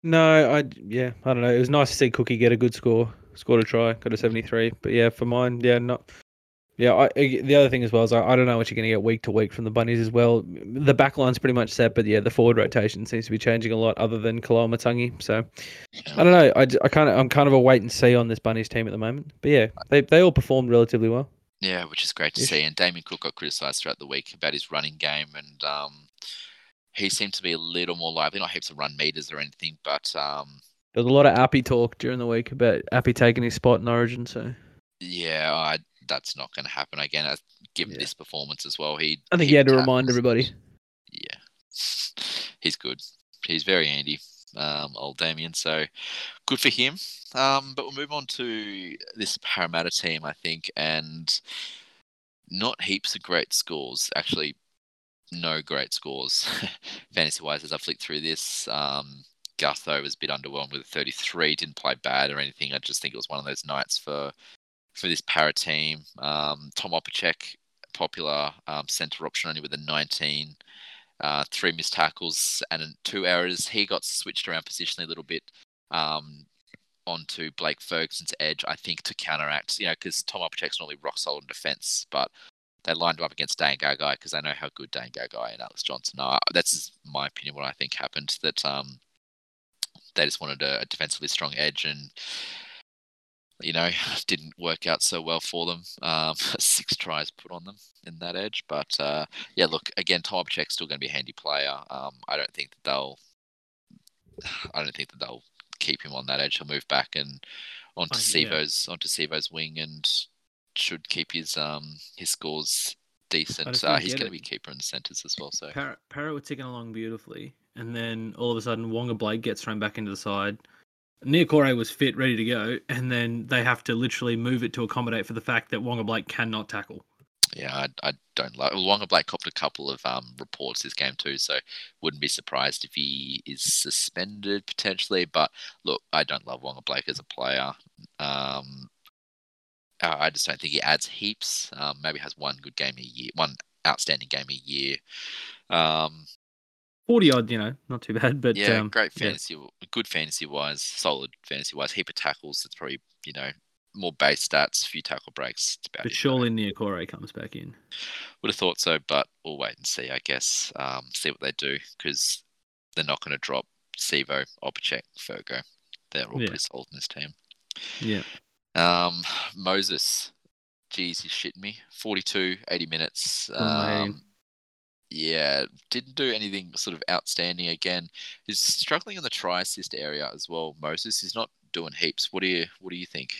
No, I yeah, I don't know. It was nice to see Cookie get a good score, scored a try, got a seventy three. But yeah, for mine, yeah, not. Yeah, I, the other thing as well is I, I don't know what you're going to get week to week from the bunnies as well. The back line's pretty much set, but yeah, the forward rotation seems to be changing a lot, other than Koloamatangi. So I don't know. I, I kind of I'm kind of a wait and see on this bunnies team at the moment. But yeah, they they all performed relatively well. Yeah, which is great to see. And Damien Cook got criticised throughout the week about his running game, and um, he seemed to be a little more lively. Not heaps of run meters or anything, but um, There was a lot of Appy talk during the week about Appy taking his spot in Origin. So yeah, I, that's not going to happen again. Given Yeah. this performance as well, he I think he had to remind everybody. Yeah, he's good. He's very handy, um, old Damien. So good for him. Um, but we'll move on to this Parramatta team, I think, and not heaps of great scores. Actually, no great scores fantasy wise as I flicked through this. Um, Gutho was a bit underwhelmed with a 33. Didn't play bad or anything. I just think it was one of those nights for for this Para team. Um, Tom Opacic, popular um, centre option, only with a 19. Uh, three missed tackles and two errors. He got switched around positionally a little bit um, onto Blake Ferguson's edge, I think, to counteract, you know, because Tom Opacic's normally rock solid in defence, but they lined him up against Dane Gagai because they know how good Dane Gagai and Alex Johnston are. That's my opinion. What I think happened that um, they just wanted a defensively strong edge, and you know, didn't work out so well for them. Um, six tries put on them in that edge, but uh, yeah, look again, Tom Opacic's still going to be a handy player. Um, I don't think that they'll. I don't think that they'll keep him on that edge. He'll move back and onto Uh, yeah. Onto Sivo's wing and should keep his um his scores decent. Uh, he's going to be keeper in the centres as well. So Parrot, Parrot were ticking along beautifully, and then all of a sudden Waqa Blake gets thrown back into the side. Niukore was fit, ready to go, and then they have to literally move it to accommodate for the fact that Waqa Blake cannot tackle. yeah, I, I don't like. Well, Waqa Blake copped a couple of um reports this game too, so wouldn't be surprised if he is suspended potentially. But look, I don't love Waqa Blake as a player. Um, I just don't think he adds heaps. Um, maybe has one good game a year, one outstanding game a year. Um, Forty odd, you know, not too bad, but yeah, um, great yeah. fantasy, good fantasy wise, solid fantasy wise. Heap of tackles. It's probably you know more base stats, few tackle breaks. But it, surely Niukore comes back in. would have thought so, but we'll wait and see. I guess um, see what they do because they're not going to drop Sivo, Opacic, Fergo. They're all Yeah. pretty solid in this team. Yeah, Um, Moses, geez, he's shitting me. 42, 80 minutes. Unlane. Um, yeah, didn't do anything sort of outstanding again. He's struggling in the try assist area as well. Moses, he's not doing heaps. What do you What do you think?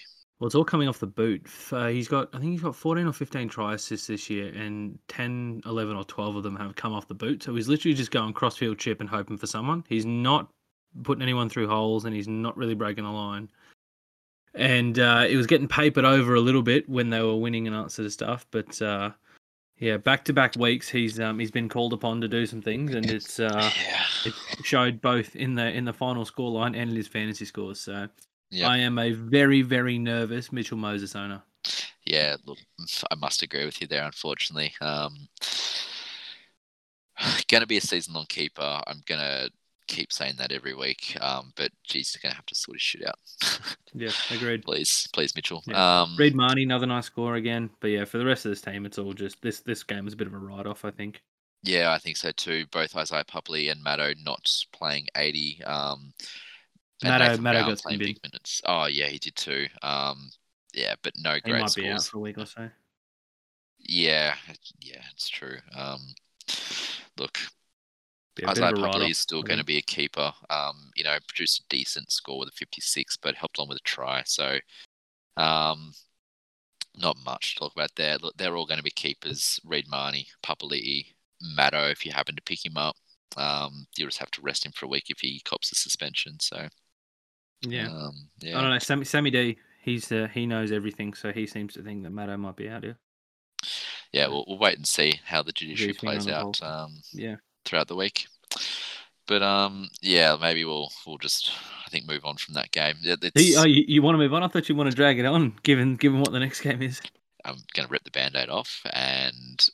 well, it's all coming off the boot. Uh, he's got, I think he's got fourteen or fifteen try assists this year, and 10, 11 or twelve of them have come off the boot. So he's literally just going crossfield chip and hoping for someone. He's not putting anyone through holes, and he's not really breaking the line. And uh, it was getting papered over a little bit when they were winning and that sort of stuff. But uh, yeah, back to back weeks, he's um, he's been called upon to do some things, and it's uh, yeah, it showed both in the in the final scoreline and in his fantasy scores. So yeah, I am a very very nervous Mitchell Moses owner. yeah. Look, I must agree with you there. Unfortunately, um, going to be a season long keeper. I'm gonna keep saying that every week. Um, but geez, he's gonna have to sort of shit out. Yeah, agreed. please, please, Mitchell. Yeah. Um, Reed Mahoney, another nice score again. But yeah, for the rest of this team, it's all just this this game was a bit of a write off. I think. Yeah, I think so too. Both Isaiah Papali'i and Matto not playing 80. Um, and Matto- Nathan Matto Brown got playing big minutes. Oh, yeah, he did too. Um, yeah, but no He great might be out for a week or so. Yeah, yeah, it's true. Um, look, Yeah, Isaiah a is still going to be a keeper. Um, you know, produced a decent score with a 56, but helped on with a try. So, um, not much to talk about there. Look, they're all going to be keepers. Reed Mahoney, Papali'i, Matto, if you happen to pick him up. Um, you'll just have to rest him for a week if he cops a suspension. So, Yeah, um, yeah. I don't know. Sammy Sammy D, he's uh, he knows everything, so he seems to think that Matto might be out here. yeah, we'll, we'll wait and see how the judiciary plays out um, Yeah, throughout the week. But um, yeah, maybe we'll we'll just I think move on from that game. Yeah, It's, oh, you, you want to move on? I thought you want to drag it on, given given what the next game is. I'm gonna rip the band-aid off and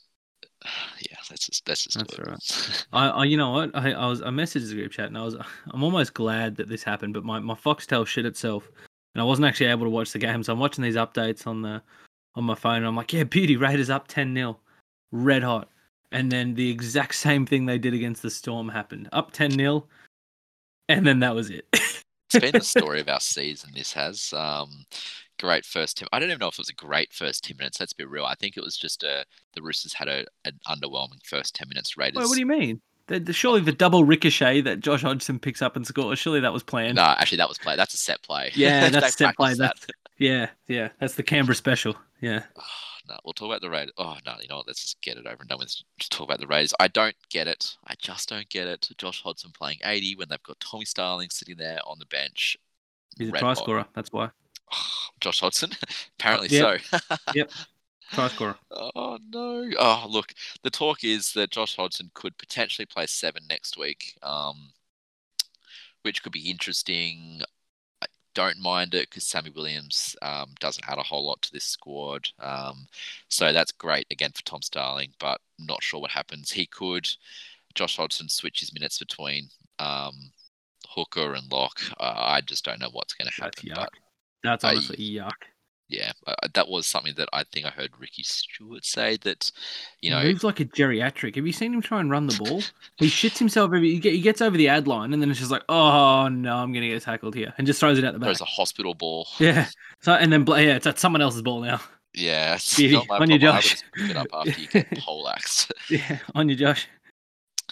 yeah, let's just let's just That's. I, I you know what? I, I was I messaged the group chat and I was I'm almost glad that this happened, but my, my Foxtel shit itself, and I wasn't actually able to watch the game. So I'm watching these updates on the on my phone. And I'm like, yeah, Beauty Raiders up ten 0 red hot. And then the exact same thing they did against the Storm happened, up ten 0 and then that was it. it's been the story of our season. This has um, great first ten. I don't even know if it was a great first ten minutes. Let's be real. I think it was just a the Roosters had a an underwhelming first ten minutes. Raiders. Wait, what do you mean? Surely the double ricochet that Josh Hodgson picks up and scores. Surely that was planned. No, actually, that was play. That's a set play. Yeah, that's set play. practiced That's that. yeah, yeah. That's the Canberra special. Yeah. Oh, no, we'll talk about the Raiders. Oh no, you know what? Let's just get it over and done with. Just talk about the Raiders. I don't get it. I just don't get it. Josh Hodgson playing 80 when they've got Tommy Starling sitting there on the bench. He's a Red try hot. scorer. That's why. Josh Hodgson, apparently Yeah. so. Yep. Try scorer. Oh no! Oh look, the talk is that Josh Hodgson could potentially play seven next week, um, which could be interesting. Don't mind it because Sammy Williams um, doesn't add a whole lot to this squad, um, so that's great again for Tom Starling. But not sure what happens. He could Josh Hodgson switch his minutes between um, Hooker and Locke. Uh, I just don't know what's going to happen. That's yuck. But That's honestly yuck. Yeah, uh, that was something that I think I heard Ricky Stuart say that, you he know, moves like a geriatric. Have you seen him try and run the ball? he shits himself every. He, gets over the ad line and then it's just like, oh no, I'm gonna get tackled here, and just throws it out the back. throws a hospital ball. Yeah. So and then yeah, it's at someone else's ball now. Yeah, it's not my on you, problem. Would Josh. just pick it up after you get poleaxed. Yeah, on you, Josh.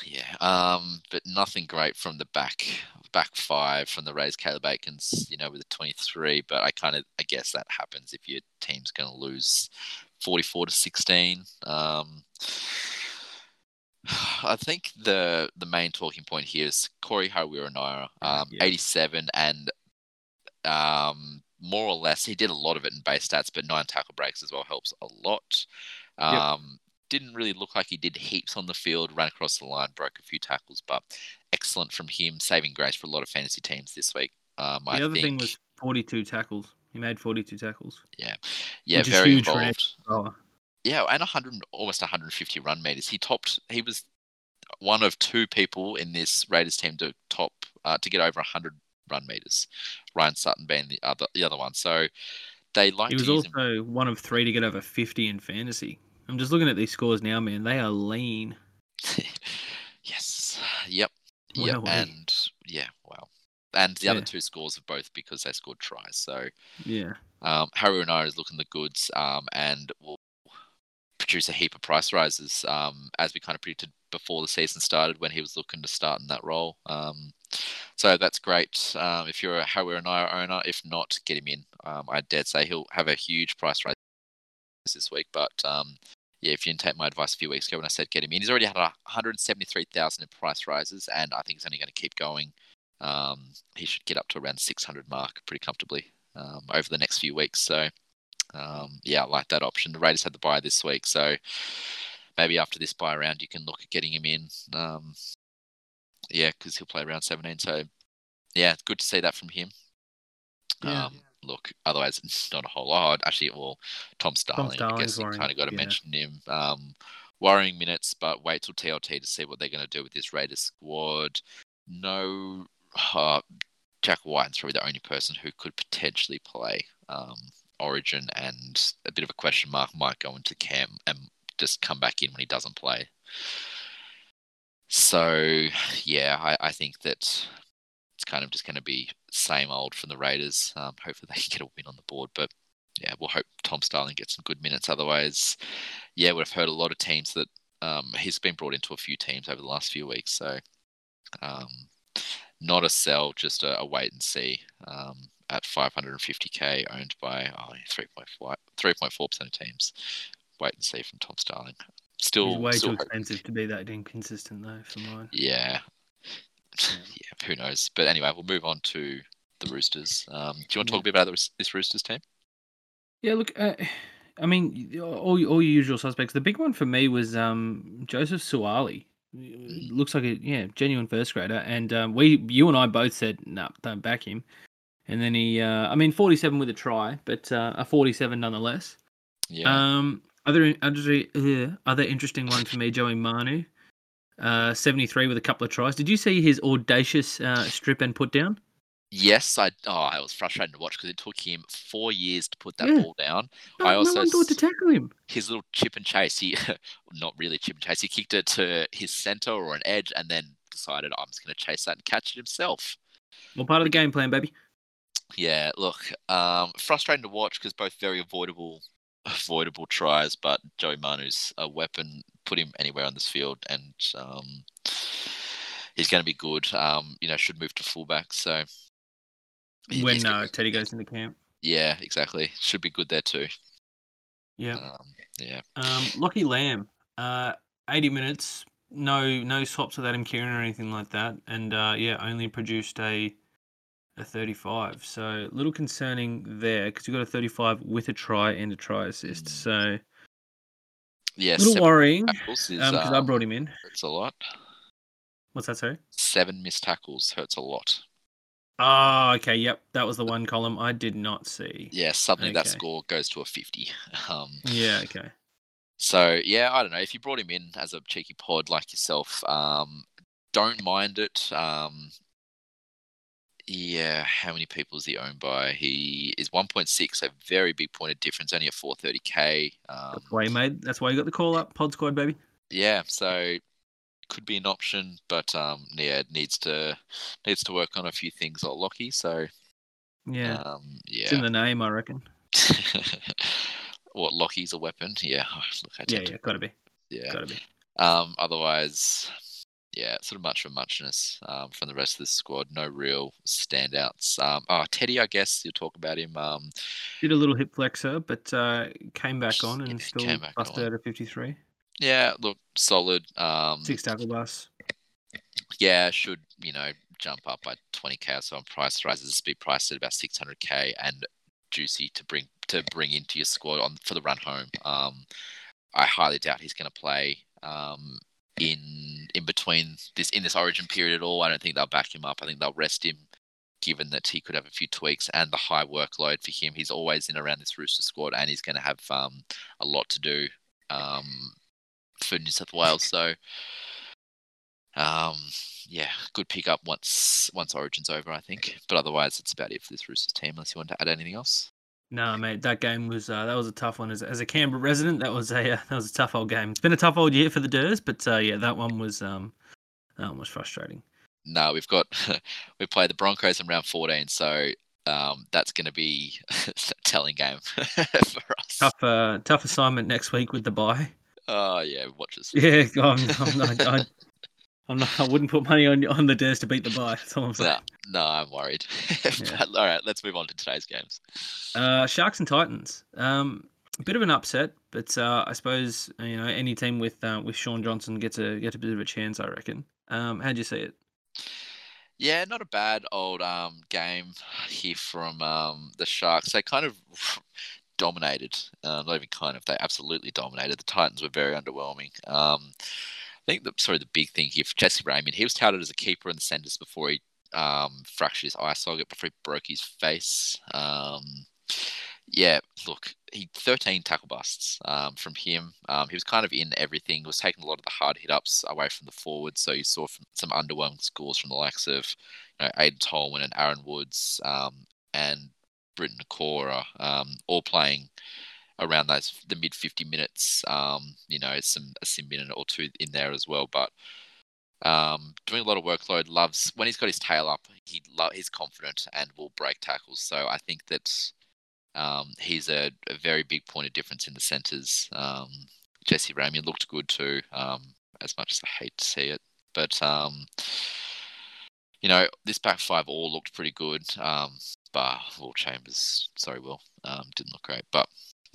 yeah, um, but nothing great from the back back five from the Rays. Caleb Aekins, you know, with a 23. But I kind of, I guess that happens if your team's going to lose 44 to 16. Um, I think the the main talking point here is Corey Harawira-Naera, um, Yeah. 87, and um, more or less he did a lot of it in base stats, but nine tackle breaks as well helps a lot. Um, Didn't really look like he did heaps on the field, ran across the line, broke a few tackles, but excellent from him, saving grace for a lot of fantasy teams this week. Um, The I other think, thing was 42 tackles. He made 42 tackles. yeah, which is very involved. Oh, Yeah, and 100, almost 150 run meters. He topped. He was one of two people in this Raiders team to top uh, to get over 100 run meters. Ryan Sutton being the other the other one. So they like he was use him. also one of three to get over 50 in fantasy. I'm just looking at these scores now, man. They are lean. yes. Yep. Yep. And yeah. Wow. And the other two scores are both because they scored tries. So Yeah. um, Harry I is looking the goods um, and will produce a heap of price rises um, as we kind of predicted before the season started when he was looking to start in that role. Um, so that's great um, if you're a Harry Renard owner. If not, get him in. Um, I dare say he'll have a huge price rise this week. But um, yeah, if you didn't take my advice a few weeks ago when I said get him in, he's already had 173,000 in price rises, and I think he's only going to keep going. Um, he should get up to around 600 mark pretty comfortably um, over the next few weeks. So, um, yeah, I like that option. The Raiders had the buy this week, so maybe after this buy round, you can look at getting him in. Um, yeah, because he'll play around 17. So, yeah, it's good to see that from him. Yeah. Um, look, otherwise, it's not a whole lot. Actually, well, Tom Starling, I guess you kind of got to yeah. mention him. Um, worrying minutes, but wait till TLT to see what they're going to do with this Raiders squad. No, uh, Jack Wighton's probably the only person who could potentially play um, Origin, and a bit of a question mark might go into Cam and just come back in when he doesn't play. So, yeah, I, I think that it's kind of just going to be same old from the Raiders. Um, hopefully, they get a win on the board, but yeah, we'll hope Tom Starling gets some good minutes. Otherwise, yeah, we've heard a lot of teams that um, he's been brought into a few teams over the last few weeks. So, um, not a sell, just a, a wait and see. Um, at 550k, owned by oh, 3.4 3.4% of teams. Wait and see from Tom Starling. Still, way still too hope- expensive to be that inconsistent, though, for mine. yeah. yeah, who knows? But anyway, we'll move on to the Roosters. Um, do you want to talk a bit about this, this Roosters team? Yeah, look, uh, I mean, all all your usual suspects. The big one for me was um, Joseph Suaalii. Looks like a yeah genuine first grader, and um, we you and I both said no, nah, don't back him. And then he, uh, I mean, forty-seven with a try, but uh, a forty-seven nonetheless. Yeah. Um, other other other interesting one for me, Joey Manu, uh, seventy-three with a couple of tries. Did you see his audacious uh, strip and put down? yes, I. Oh, it was frustrating to watch because it took him four years to put that Yeah. ball down. No, I no also one thought to tackle him. His little chip and chase. He, not really chip and chase. He kicked it to his center or an edge, and then decided I'm just going to chase that and catch it himself. Well, part of the game plan, baby. Yeah, look, um, frustrating to watch because both very avoidable, avoidable tries. But Joey Manu's a weapon. Put him anywhere on this field, and um, he's going to be good. Um, you know, should move to fullback. So he- when uh, gonna- Teddy goes into camp. yeah, exactly. Should be good there too. Yeah. Um, yeah, Um, Lockie Lam, uh, 80 minutes, no no swaps with Adam Keighran or anything like that, and uh, yeah, only produced a a 35. So a little concerning there because you got a 35 with a try and a try assist. Mm. So yeah. a little worrying because I um, brought him in. hurts a lot. What's that, sorry? Seven missed tackles hurts a lot. Oh, okay. Yep, that was the one column I did not see. Yeah, suddenly that score goes to a fifty. Um, Yeah. Okay. So yeah, I don't know if you brought him in as a cheeky pod like yourself. Um, don't mind it. Um, yeah, how many people is he owned by? He is 1.6, a very big point of difference, only at 430k. Um, That's why you made. That's why you got the call up. Pod squad, baby. yeah, so could be an option, but um, yeah, it needs to needs to work on a few things like Lockie. So Yeah. um, It's in the name, I reckon. what Lockie's a weapon? Yeah, look, I Yeah. Yeah. Gotta be. yeah. Gotta be. Um, otherwise, yeah, sort of much of a muchness um, from the rest of the squad. No real standouts. Um, oh, Teddy, I guess you'll talk about him. Um, Did a little hip flexor, but uh, came back on and Yeah, still busted out at 53. yeah, look, solid. Um, Six tackle bus. yeah, should you know jump up by 20k or so on price rises. Be priced at about 600k and juicy to bring to bring into your squad on for the run home. Um, I highly doubt he's going to play um, in in between this in this Origin period at all. I don't think they'll back him up. I think they'll rest him, given that he could have a few tweaks and the high workload for him. He's always in around this Rooster squad, and he's going to have um, a lot to do um, for New South Wales. So, um, yeah, good pick up once once Origin's over, I think. But otherwise, it's about it for this Roosters team. Unless you want to add anything else. No, mate, that game was uh, that was a tough one. As, as a Canberra resident, that was a uh, that was a tough old game. It's been a tough old year for the Durs, but uh, yeah, that one was um, that one was frustrating. No, we've got we played the Broncos in round 14, so um, that's going to be a telling game for us. Tough, uh, tough assignment next week with the bye. Oh yeah, watch this. Yeah, I'm, I'm not, I, I'm not, I wouldn't put money on on the Durs to beat the bye. That's all I'm saying. No, no, I'm worried. Yeah. all right, let's move on to today's games. Uh, Sharks and Titans. Um, a bit of an upset, but uh, I suppose you know any team with uh, with Shaun Johnson gets a gets a bit of a chance. I reckon. Um, how'd you see it? Yeah, not a bad old um, game here from um, the Sharks. They kind of dominated. Uh, not even kind of. They absolutely dominated. The Titans were very underwhelming. Um, I think the sorry the big thing here for Jesse Ramien. He was touted as a keeper in the centres before he um, fractured his eye socket, before he broke his face. Um, yeah, look, he 13 tackle busts um, from him. Um, he was kind of in everything. He was taking a lot of the hard hit ups away from the forwards. So you saw some underwhelming scores from the likes of you know, Aiden Tolman and Aaron Woods um, and Briton Nikora, um, all playing around those the mid 50 minutes. Um, you know, some a sim minute or two in there as well, but. Um, doing a lot of workload, loves when he's got his tail up. He lo- he's confident and will break tackles. So I think that um, he's a, a very big point of difference in the centres. Um, Jesse Ramien looked good too, um, as much as I hate to see it. But, um, you know, this back five all looked pretty good. Um, but Will Chambers, sorry, Will, um, didn't look great. But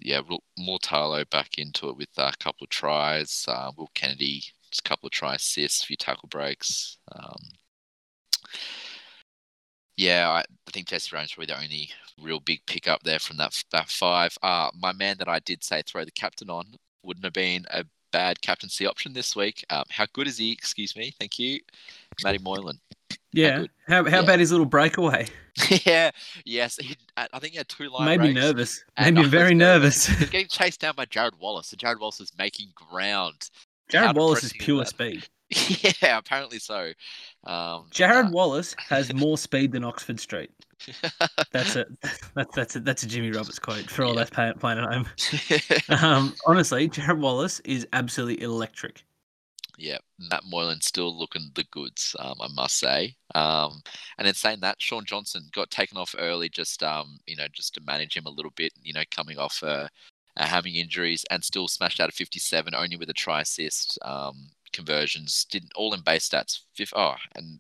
yeah, Mortalo back into it with a couple of tries. Uh, Will Kennedy, just a couple of try assists, a few tackle breaks. Um, yeah, I, think Jesse Rams probably the only real big pickup there from that that five. Uh, my man that I did say throw the captain on wouldn't have been a bad captaincy option this week. Um, how good is he? Excuse me, thank you, Matty Moylan. Yeah. good. How how Yeah. about his little breakaway? yeah, yes, he, I think he had two line Made me nervous. Made me very nervous. He's getting chased down by Jarrod Wallace, and Jarrod Wallace is making ground. Jarrod Wallace is pure speed. yeah, apparently so. Um, Jarrod uh, Wallace has more speed than Oxford Street. That's it. That's that's a, that's a Jimmy Roberts quote for all Yeah. that's playing at home. Um, honestly, Jarrod Wallace is absolutely electric. Yeah, Matt Moylan still looking the goods, um, I must say. Um, and in saying that, Shaun Johnson got taken off early, just um, you know, just to manage him a little bit. You know, coming off uh, uh, having injuries, and still smashed out of 57, only with a try assist. Um, conversions did all in base stats. Fifth, oh, and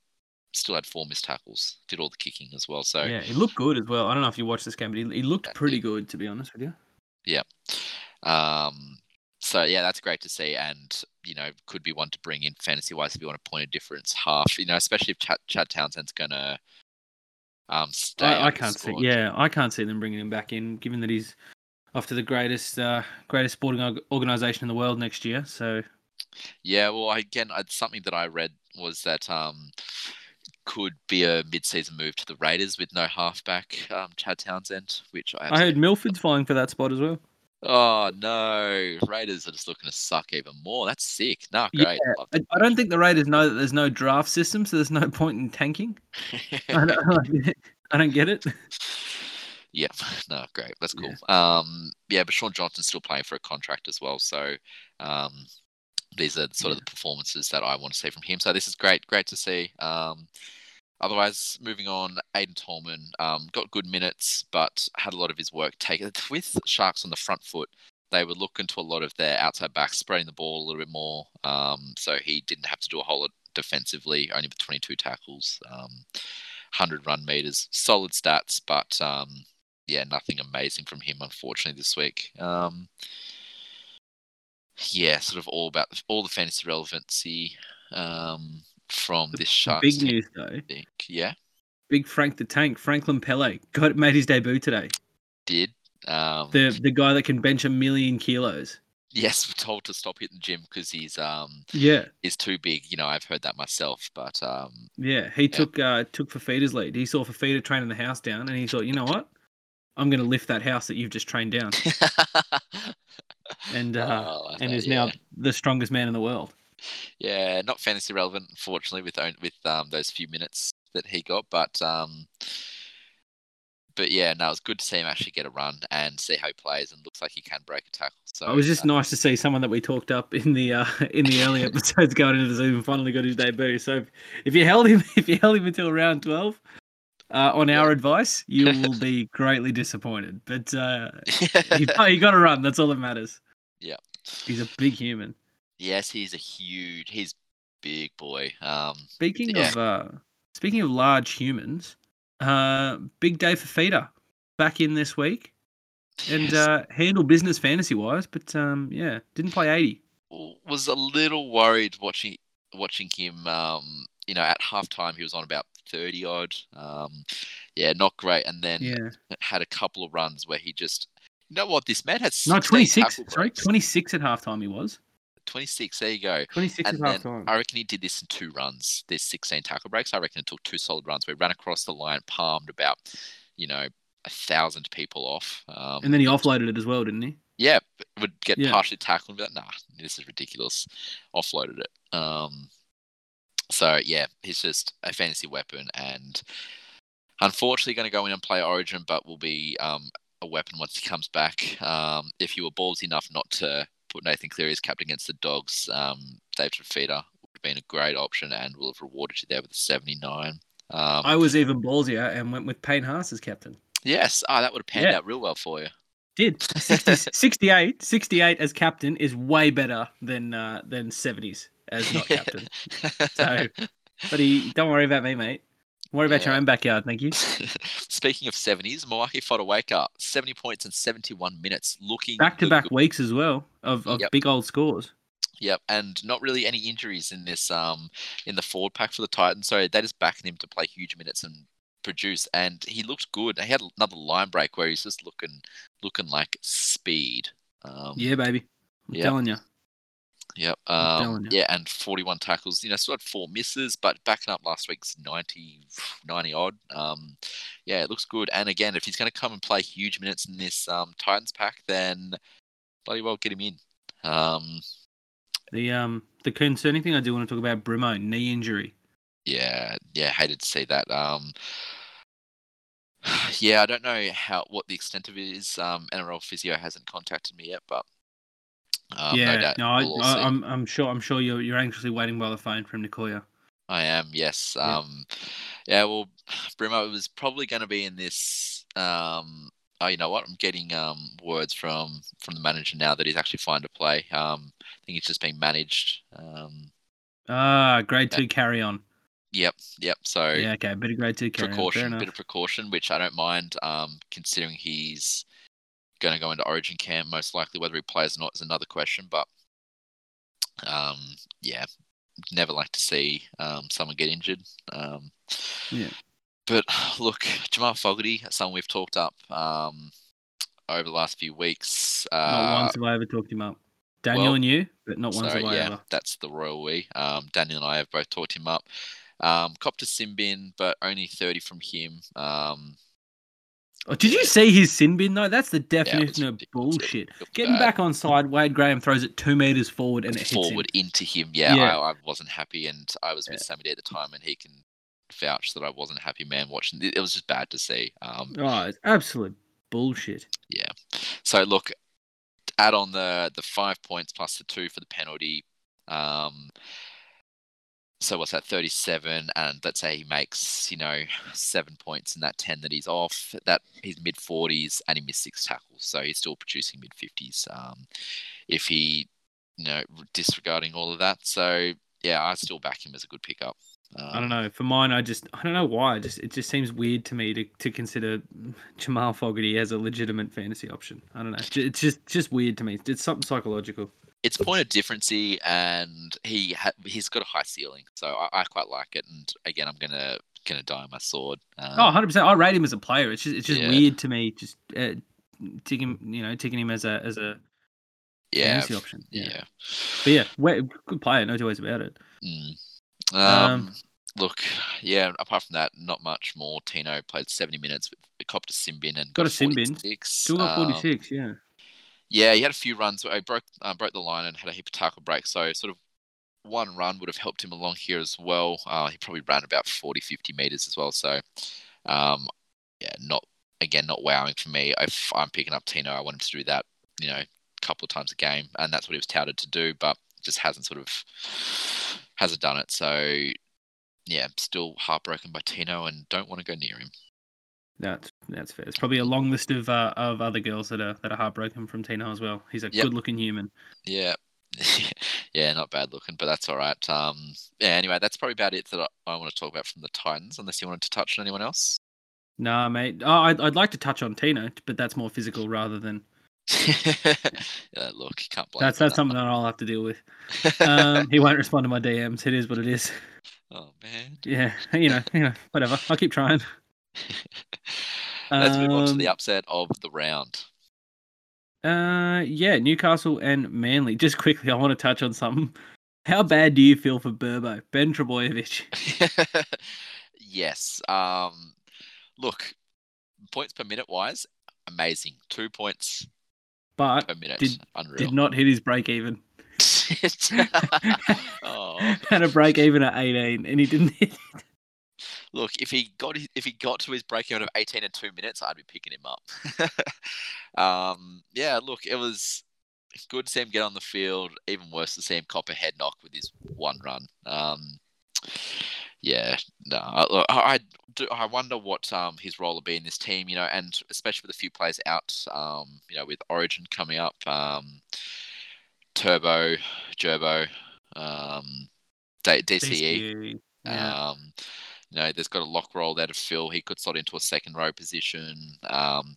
still had four missed tackles. Did all the kicking as well. So Yeah, he looked good as well. I don't know if you watched this game, but he, he looked pretty good, to be honest with you. Yeah. Um, so yeah, that's great to see, and you know, could be one to bring in fantasy wise if you want a point of difference half. You know, especially if Chad, Chad Townsend's gonna um stay. I, I can't see. Yeah, I can't see them bringing him back in, given that he's off to the greatest, uh, greatest sporting organization in the world next year. So Yeah, well, again, something that I read was that um could be a mid-season move to the Raiders with no halfback, um, Chad Townsend, which I, I heard Milford's flying for that spot as well. Oh no, Raiders are just looking to suck even more. That's sick. No, great. Love I, don't think the Raiders know that there's no draft system, so there's no point in tanking. I don't, I don't get it. Yeah, no, great. That's cool. Yeah. Um, yeah, but Shaun Johnson's still playing for a contract as well. So, um, these are sort of the performances that I want to see from him. So this is great, great to see. Um, otherwise, moving on, Aiden Tolman um, got good minutes, but had a lot of his work taken with Sharks on the front foot. They were looking to a lot of their outside backs, spreading the ball a little bit more. Um, so he didn't have to do a whole lot defensively, only with 22 tackles, um, 100 run meters, solid stats, but um, yeah, nothing amazing from him, unfortunately, this week. Um, yeah, sort of all about all the fantasy relevancy um, from this Sharks Big news though. I think. Yeah, Big Frank the Tank, Franklin Pele, got made his debut today. did. Um, The the guy that can bench a million kilos. yes, we're told to stop hitting the gym because he's um Yeah, is too big. You know, I've heard that myself, but um, yeah. He took uh took Fifita's lead. He saw Fifita training the house down, and he thought, you know what? I'm going to lift that house that you've just trained down, and uh, Oh, and is yeah. now the strongest man in the world. Yeah, not fantasy relevant, unfortunately, with with um, those few minutes that he got. But um, but yeah, no, it was good to see him actually get a run and see how he plays, and looks like he can break a tackle. So it was just uh, nice to see someone that we talked up in the uh, in the early episodes going into the season finally got his debut. So if, you held him if you held him until round twelve, uh, on our advice, you will be greatly disappointed. But uh, he, he got a run. That's all that matters. Yeah. he's a big human. Yes, he's a huge, he's big boy. Um, Speaking Yeah. of uh, speaking of large humans, uh, big day for Feeder back in this week and yes, uh, handled business fantasy wise, but um, yeah, didn't play eighty. was a little worried watching watching him. Um, you know, at halftime he was on about thirty odd. Um, yeah, not great. And then Yeah, had a couple of runs where he just, you know what, this man had no, twenty six. Sorry, twenty six at halftime. He was 26, there you go. twenty six at And then halftime. I reckon he did this in two runs. There's 16 tackle breaks. I reckon it took two solid runs We ran across the line, palmed about, you know, a thousand people off. Um, And then he offloaded it as well, didn't he? yeah, would get Yeah. partially tackled and be like, nah, this is ridiculous. Offloaded it. Um, so yeah, he's just a fantasy weapon and unfortunately going to go in and play Origin, but will be um, a weapon once he comes back. Um, if you were ballsy enough not to put Nathan Cleary as captain against the Dogs, um, David Fifita would have been a great option and will have rewarded you there with a 79. Um, I was even ballsier and went with Payne Haas as captain. yes, ah, that would have panned Yeah. out real well for you. Did 60, 68, 68 as captain is way better than uh, than 70s as not captain. So- But he, don't worry about me, mate. Worry about your own backyard, thank you. Speaking of 70s, Moeaki Fotuaika 70 points in 71 minutes, looking back to back weeks as well of, of Yep. big old scores. Yep, and not really any injuries in this um in the forward pack for the Titans, so that is backing him to play huge minutes and produce. And he looked good. He had another line break where he's just looking looking like speed. Um, Yeah, baby. I'm Yep. telling you. Yep. Um, yeah, and 41 tackles. You know, still had four misses, but backing up last week's 90, 90 odd. Um, yeah, it looks good. And again, if he's going to come and play huge minutes in this um, Titans pack, then bloody well get him in. Um, The um the concerning thing I do want to talk about Brimo knee injury. yeah, yeah, hated to see that. Um, yeah, I don't know how what the extent of it is. Um, NRL physio hasn't contacted me yet, but Um, yeah, no no, I, I, I'm, I'm sure I'm sure you're you're anxiously waiting by the phone from Nicoya. I am, yes. Yeah. Um, yeah. Well, Brimo was probably going to be in this. Um, oh, you know what? I'm getting um words from from the manager now that he's actually fine to play. Um, I think he's just being managed. Um, Ah, grade two carry on. yep, yep. So Yeah, okay, bit of grade two carry on. Precaution, enough. bit of precaution, which I don't mind. Um, considering he's going to go into Origin camp, most likely. Whether he plays or not is another question. But um, yeah, never like to see um, someone get injured. Um, Yeah. But look, Jamal Fogarty, someone we've talked up um, over the last few weeks. Uh, Not once have I ever talked him up. Daniel well, and you, but not once Sorry, have I yeah, ever. that's the royal we. Um, Daniel and I have both talked him up. Um, copped a sin but only 30 from him. Um, Oh, did you see his sin bin though? That's the yeah, definition of bullshit. Getting bad. back on side, Wade Graham throws it two meters forward and it hits him. forward into him. Yeah, Yeah. I, I wasn't happy, and I was with Sammy at the time, and he can vouch that I wasn't a happy man watching. It, it was just bad to see. Um, Oh, it's absolute bullshit. yeah. So look, add on the the five points plus the two for the penalty. Um, so what's that? Thirty-seven, and let's say he makes you know seven points in that ten that he's off. That he's mid forties, and he missed six tackles, so he's still producing mid fifties. Um, if he, you know, disregarding all of that, so yeah, I still back him as a good pickup. Um, I don't know. For mine, I just I don't know why. I just it just seems weird to me to, to consider Jamal Fogarty as a legitimate fantasy option. I don't know. It's ju- It's just just weird to me. It's something psychological. It's point of differency, and he ha- he's got a high ceiling, so I, I quite like it. And again, I'm gonna gonna die on my sword. Um, Oh, 100 percent. I rate him as a player. It's just it's just Yeah. weird to me. Just uh, taking you know taking him as a as a yeah, fantasy option. yeah. But yeah, good player. No two ways about it. Mm. Um, Um, look, yeah. Apart from that, not much more. Tino played 70 minutes with copped a sin bin and Got got, a sin bin. Still got Um, 46. yeah. Yeah, he had a few runs. where He broke uh, broke the line and had a heap of tackle breaks. So sort of one run would have helped him along here as well. Uh, he probably ran about 40, 50 meters as well. So um, yeah, not again not wowing for me. If I'm picking up Tino, I want him to do that. You know, a couple of times a game, and that's what he was touted to do, but just hasn't sort of hasn't done it. So yeah, still heartbroken by Tino, and don't want to go near him. That's that's fair. It's probably a long list of uh, of other girls that are that are heartbroken from Tino as well. He's a Yep. good looking human. Yeah. yeah, not bad looking, but that's all right. Um, yeah, anyway, that's probably about it that I, I want to talk about from the Titans, unless you wanted to touch on anyone else. Nah, mate. Oh, I'd, I'd like to touch on Tino, but that's more physical rather than yeah, look, you can't blame that's that's for something that I'll have to deal with. Um, he won't respond to my DMs. It is what it is. oh man. Yeah, you know, you know, whatever. I'll keep trying. Let's move on to the Um, upset of the round. Uh, yeah, Newcastle and Manly. Just quickly, I want to touch on something. How bad do you feel for Burbo, Ben Trbojevic? yes. Um, look, points per minute wise, amazing. Two points But per minute, did- unreal. did not hit his break even. oh, Had a break even at 18, and he didn't hit. Look, if he got his, if he got to his breaking out of eighteen and two minutes, I'd be picking him up. um, yeah, look, it was good to see him get on the field. Even worse to see him cop a head knock with his one run. Um, yeah, no, I, look, I, I do. I wonder what um his role will be in this team. You know, and especially with a few players out. Um, you know, with Origin coming up. Um, Turbo, Gerbo, um, D- DCE. DCE, Yeah. Um, you know, there's got a lock roll there to fill. He could slot into a second row position. Um,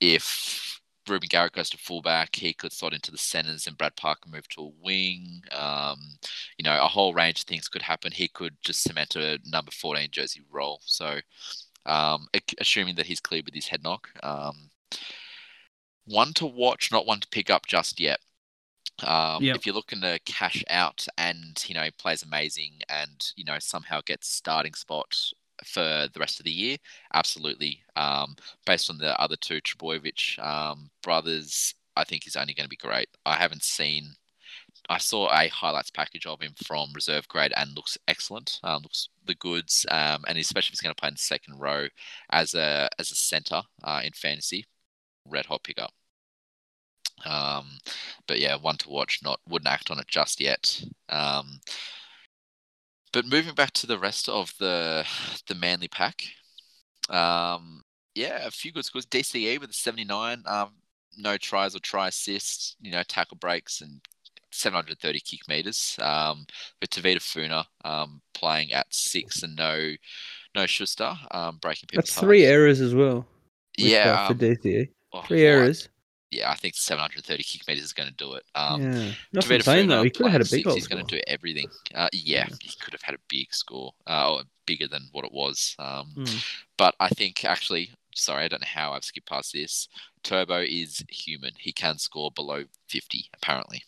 if Reuben Garrick goes to fullback, he could slot into the centers and Brad Parker move to a wing. Um, you know, a whole range of things could happen. He could just cement a number 14 jersey role. So, um, assuming that he's cleared with his head knock. Um, one to watch, not one to pick up just yet. Um, Yep. If you're looking to cash out and you know plays amazing and you know somehow gets starting spot for the rest of the year, absolutely. Um, based on the other two Trbojevic um, brothers, I think he's only going to be great. I haven't seen. I saw a highlights package of him from reserve grade and looks excellent. Um, looks the goods, um, and especially if he's going to play in the second row as a as a center uh, in fantasy, red hot pickup. Um, but yeah, one to watch. Not wouldn't act on it just yet. Um, but moving back to the rest of the the Manly pack, um, yeah, a few good scores. DCE with a 79. Um, no tries or try assists. You know, tackle breaks and 730 kick meters. Um, with Tevita Funa um, playing at six and no no Schuster um, breaking people's That's three hearts. errors as well. Yeah, that for um, DCE. oh, Three errors. Yeah, I think 730 kick meters is going to do it. Um, yeah. That's what Tavita saying though. He could have had a big six, He's going to do everything. Uh, yeah, Yeah. he could have had a big score, uh, or bigger than what it was. Um, Mm. But I think actually, sorry, I don't know how I've skipped past this. Turbo is human. He can score below 50, apparently.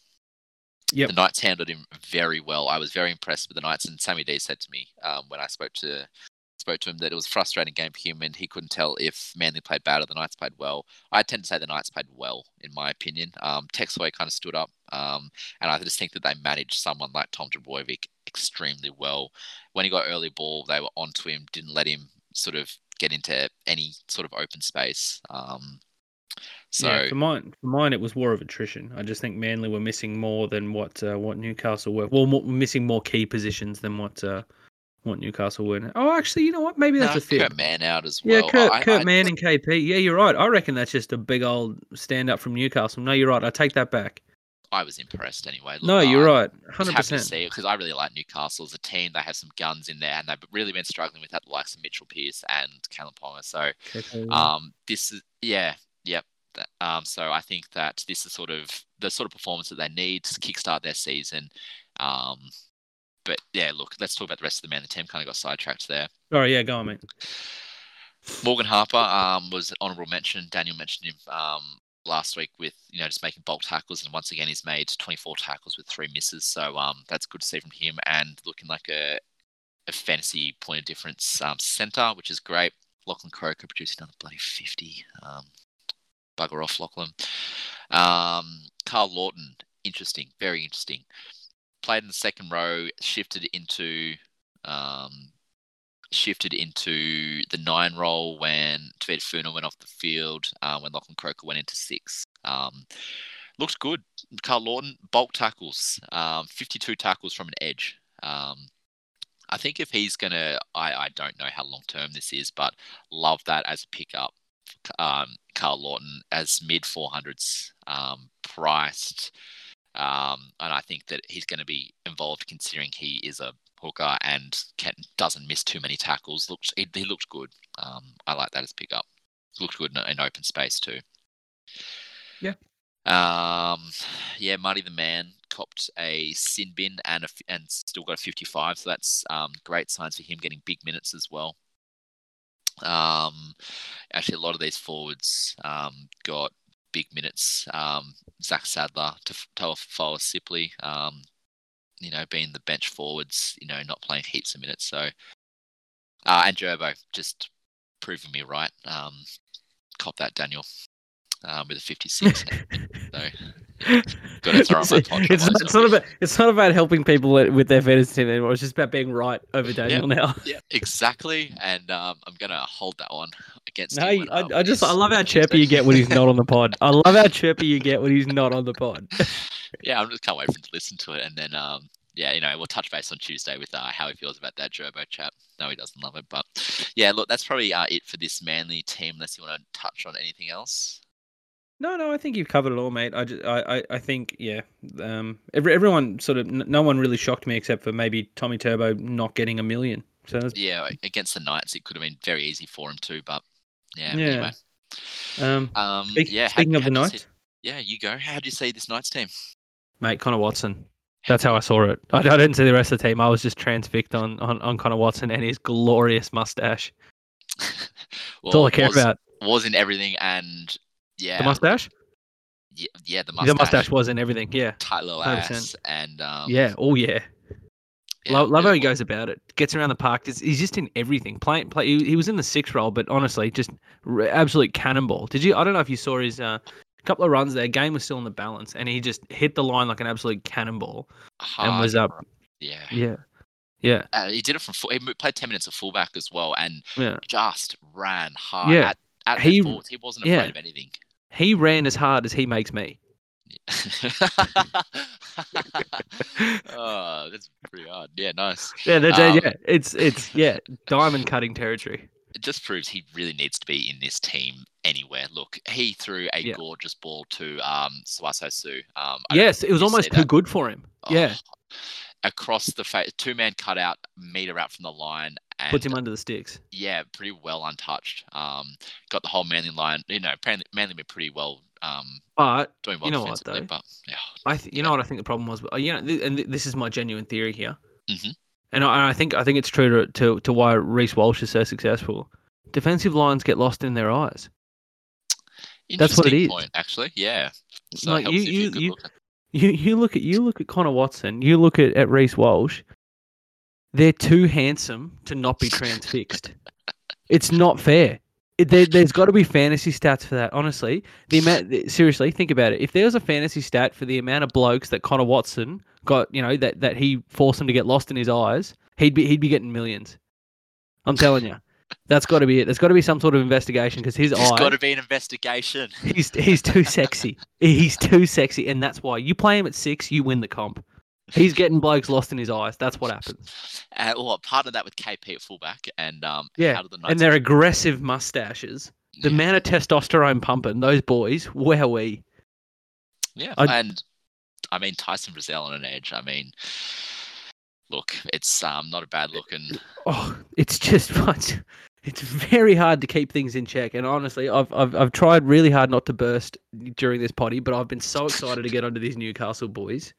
Yep. The Knights handled him very well. I was very impressed with the Knights, and Sammy D said to me um, when I spoke to spoke to him that it was a frustrating game for him, and he couldn't tell if Manly played bad or the Knights played well. I tend to say the Knights played well, in my opinion. Um, Texway kind of stood up, um, and I just think that they managed someone like Tom Trbojevic extremely well. When he got early ball, they were onto him, didn't let him sort of get into any sort of open space. Um, so yeah, for mine, for mine, it was war of attrition. I just think Manly were missing more than what uh, what Newcastle were. Well, more, missing more key positions than what uh, what Newcastle were. Oh, actually, you know what? Maybe that's no, a fit. Kurt Mann out as well. Yeah. Kurt, I- Kurt I- Mann and KP. Yeah, you're right. I reckon that's just a big old stand up from Newcastle. No, you're right. I take that back. I was impressed anyway. Look, No, you're I- right. Hundred percent. see because I really like Newcastle as a team. They have some guns in there, and they've really been struggling with that, the likes of Mitchell Pearce and Kalyn Ponga. So, um, this is yeah, yep. Um, so I think that this is sort of the sort of performance that they need to kickstart their season. Um, but yeah, look, let's talk about the rest of the man. The team kind of got sidetracked there. Sorry, yeah, go on, mate. Morgan Harper um, was an honourable mention. Daniel mentioned him um, last week with you know just making bulk tackles, and once again he's made 24 tackles with three misses. So um, that's good to see from him, and looking like a, a fantasy point of difference um, centre, which is great. Lachlan Croker produced another bloody 50. Um, bugger off, Lachlan. Um, Karl Lawton, interesting, very interesting. Played in the second row, shifted into um, shifted into the nine role when Tevita Funa went off the field, uh, when Lachlan Croker went into six. Um, looked good. Karl Lawton, bulk tackles, um, 52 tackles from an edge. Um, I think if he's going to, I, I don't know how long term this is, but love that as a pickup. Um, Karl Lawton as mid 400s um, priced. Um, and I think that he's going to be involved considering he is a hooker and can, doesn't miss too many tackles. Looks he, he looked good. Um, I like that as pickup. Looked good in, in open space too. Yeah. Um, yeah, Marty the man copped a sin bin and a, and still got a 55, so that's um, great signs for him getting big minutes as well. Um, actually, a lot of these forwards um, got big minutes. Um, Zach Sadler to Toa Sipley, um, you know, being the bench forwards, you know, not playing heaps of minutes. So, uh, and Gerbo just proving me right. Um, cop that, Daniel, um, with a 56. so, it's, it's, not, it's not about it's not about helping people with their fantasy team anymore. It's just about being right over Daniel now. yeah, exactly. And um, I'm going to hold that one against No, him. you- I, I just I love how chirpy you get when he's not on the pod. I love how chirpy you get when he's not on the pod. yeah, I'm just can't wait for him to listen to it, and then um, yeah, you know, we'll touch base on Tuesday with uh, how he feels about that Gerbo chap. No, he doesn't love it, but yeah, look, that's probably uh, it for this Manly team. Unless you want to touch on anything else. No, no, I think you've covered it all, mate. I, just, I, I, I think, yeah. Um, every, everyone sort of, n- no one really shocked me except for maybe Tommy Turbo not getting a million. So that's, Yeah, against the Knights, it could have been very easy for him too, but yeah. Yeah. Anyway, um, um, speak- yeah. speaking how'd- of the how'd you Knights, yeah, you go. How do you see this Knights team? mate, Connor Watson. That's how I saw it. I, I didn't see the rest of the team. I was just transfixed on, on, on Connor Watson and his glorious mustache. That's all I care was, about. Was in everything, and yeah, The mustache? Yeah, yeah, the The mustache. mustache was in everything. Yeah. tight little 100%. ass, and um, yeah. Oh, yeah. yeah, love, love how he goes about it. Gets around the park. He's, just in everything. Playing, play. He, he was in the sixth role, but honestly, just absolute cannonball. Did you? I don't know if you saw his uh, couple of runs there. Game was still in the balance, and he just hit the line like an absolute cannonball. hard, was up. Yeah, Yeah, yeah, uh, he did it from. full- He played ten minutes of fullback as well, and yeah. just ran hard. Yeah. at, at He- forwards. He wasn't afraid yeah. of anything. He ran as hard as he makes me. oh, that's pretty hard. Yeah, nice. Yeah, that's, Um, yeah, it's it's yeah, diamond cutting territory. It just proves he really needs to be in this team anywhere. Look, he threw a Yeah. gorgeous ball to um Swaso Su. Um, Yes, it was if you see almost too that. good for him. Yeah, Oh, across the face, two man cutout, meter out from the line, and puts him under the sticks. yeah, pretty well untouched. Um, got the whole Manly line. You know, Manly, Manly been pretty well. Um, But doing well You know what, though? but yeah, I, th- you know what I think the problem was, you know, th- and th- this is my genuine theory here, Mhm. and I, and I think I think it's true to, to to why Reece Walsh is so successful. Defensive lines get lost in their eyes. That's what it is. Point, actually, yeah. So Like, you- you- you-. You you look at you look at Connor Watson, you look at, at Reece Walsh. They're too handsome to not be transfixed. it's not fair. It, there, there's got to be fantasy stats for that. Honestly, the amount. Seriously, think about it. If there was a fantasy stat for the amount of blokes that Connor Watson got, you know, that, that he forced him to get lost in his eyes, he'd be he'd be getting millions. I'm telling you, that's got to be it. There's got to be some sort of investigation because his There's eyes. got to be an investigation. He's he's too sexy. He's too sexy, and that's why you play him at six, you win the comp. He's getting blokes lost in his eyes. That's what happens. Uh, well, part of that with KP at fullback and um, Yeah, the And their aggressive mustaches. The yeah. amount of testosterone pumping those boys. Wowee. Yeah, I- and I mean Tyson Frizell on an edge. I mean, look, it's um not a bad look, and Oh, it's just it's, it's very hard to keep things in check. And honestly, I've, I've I've tried really hard not to burst during this potty, but I've been so excited to get onto these Newcastle boys.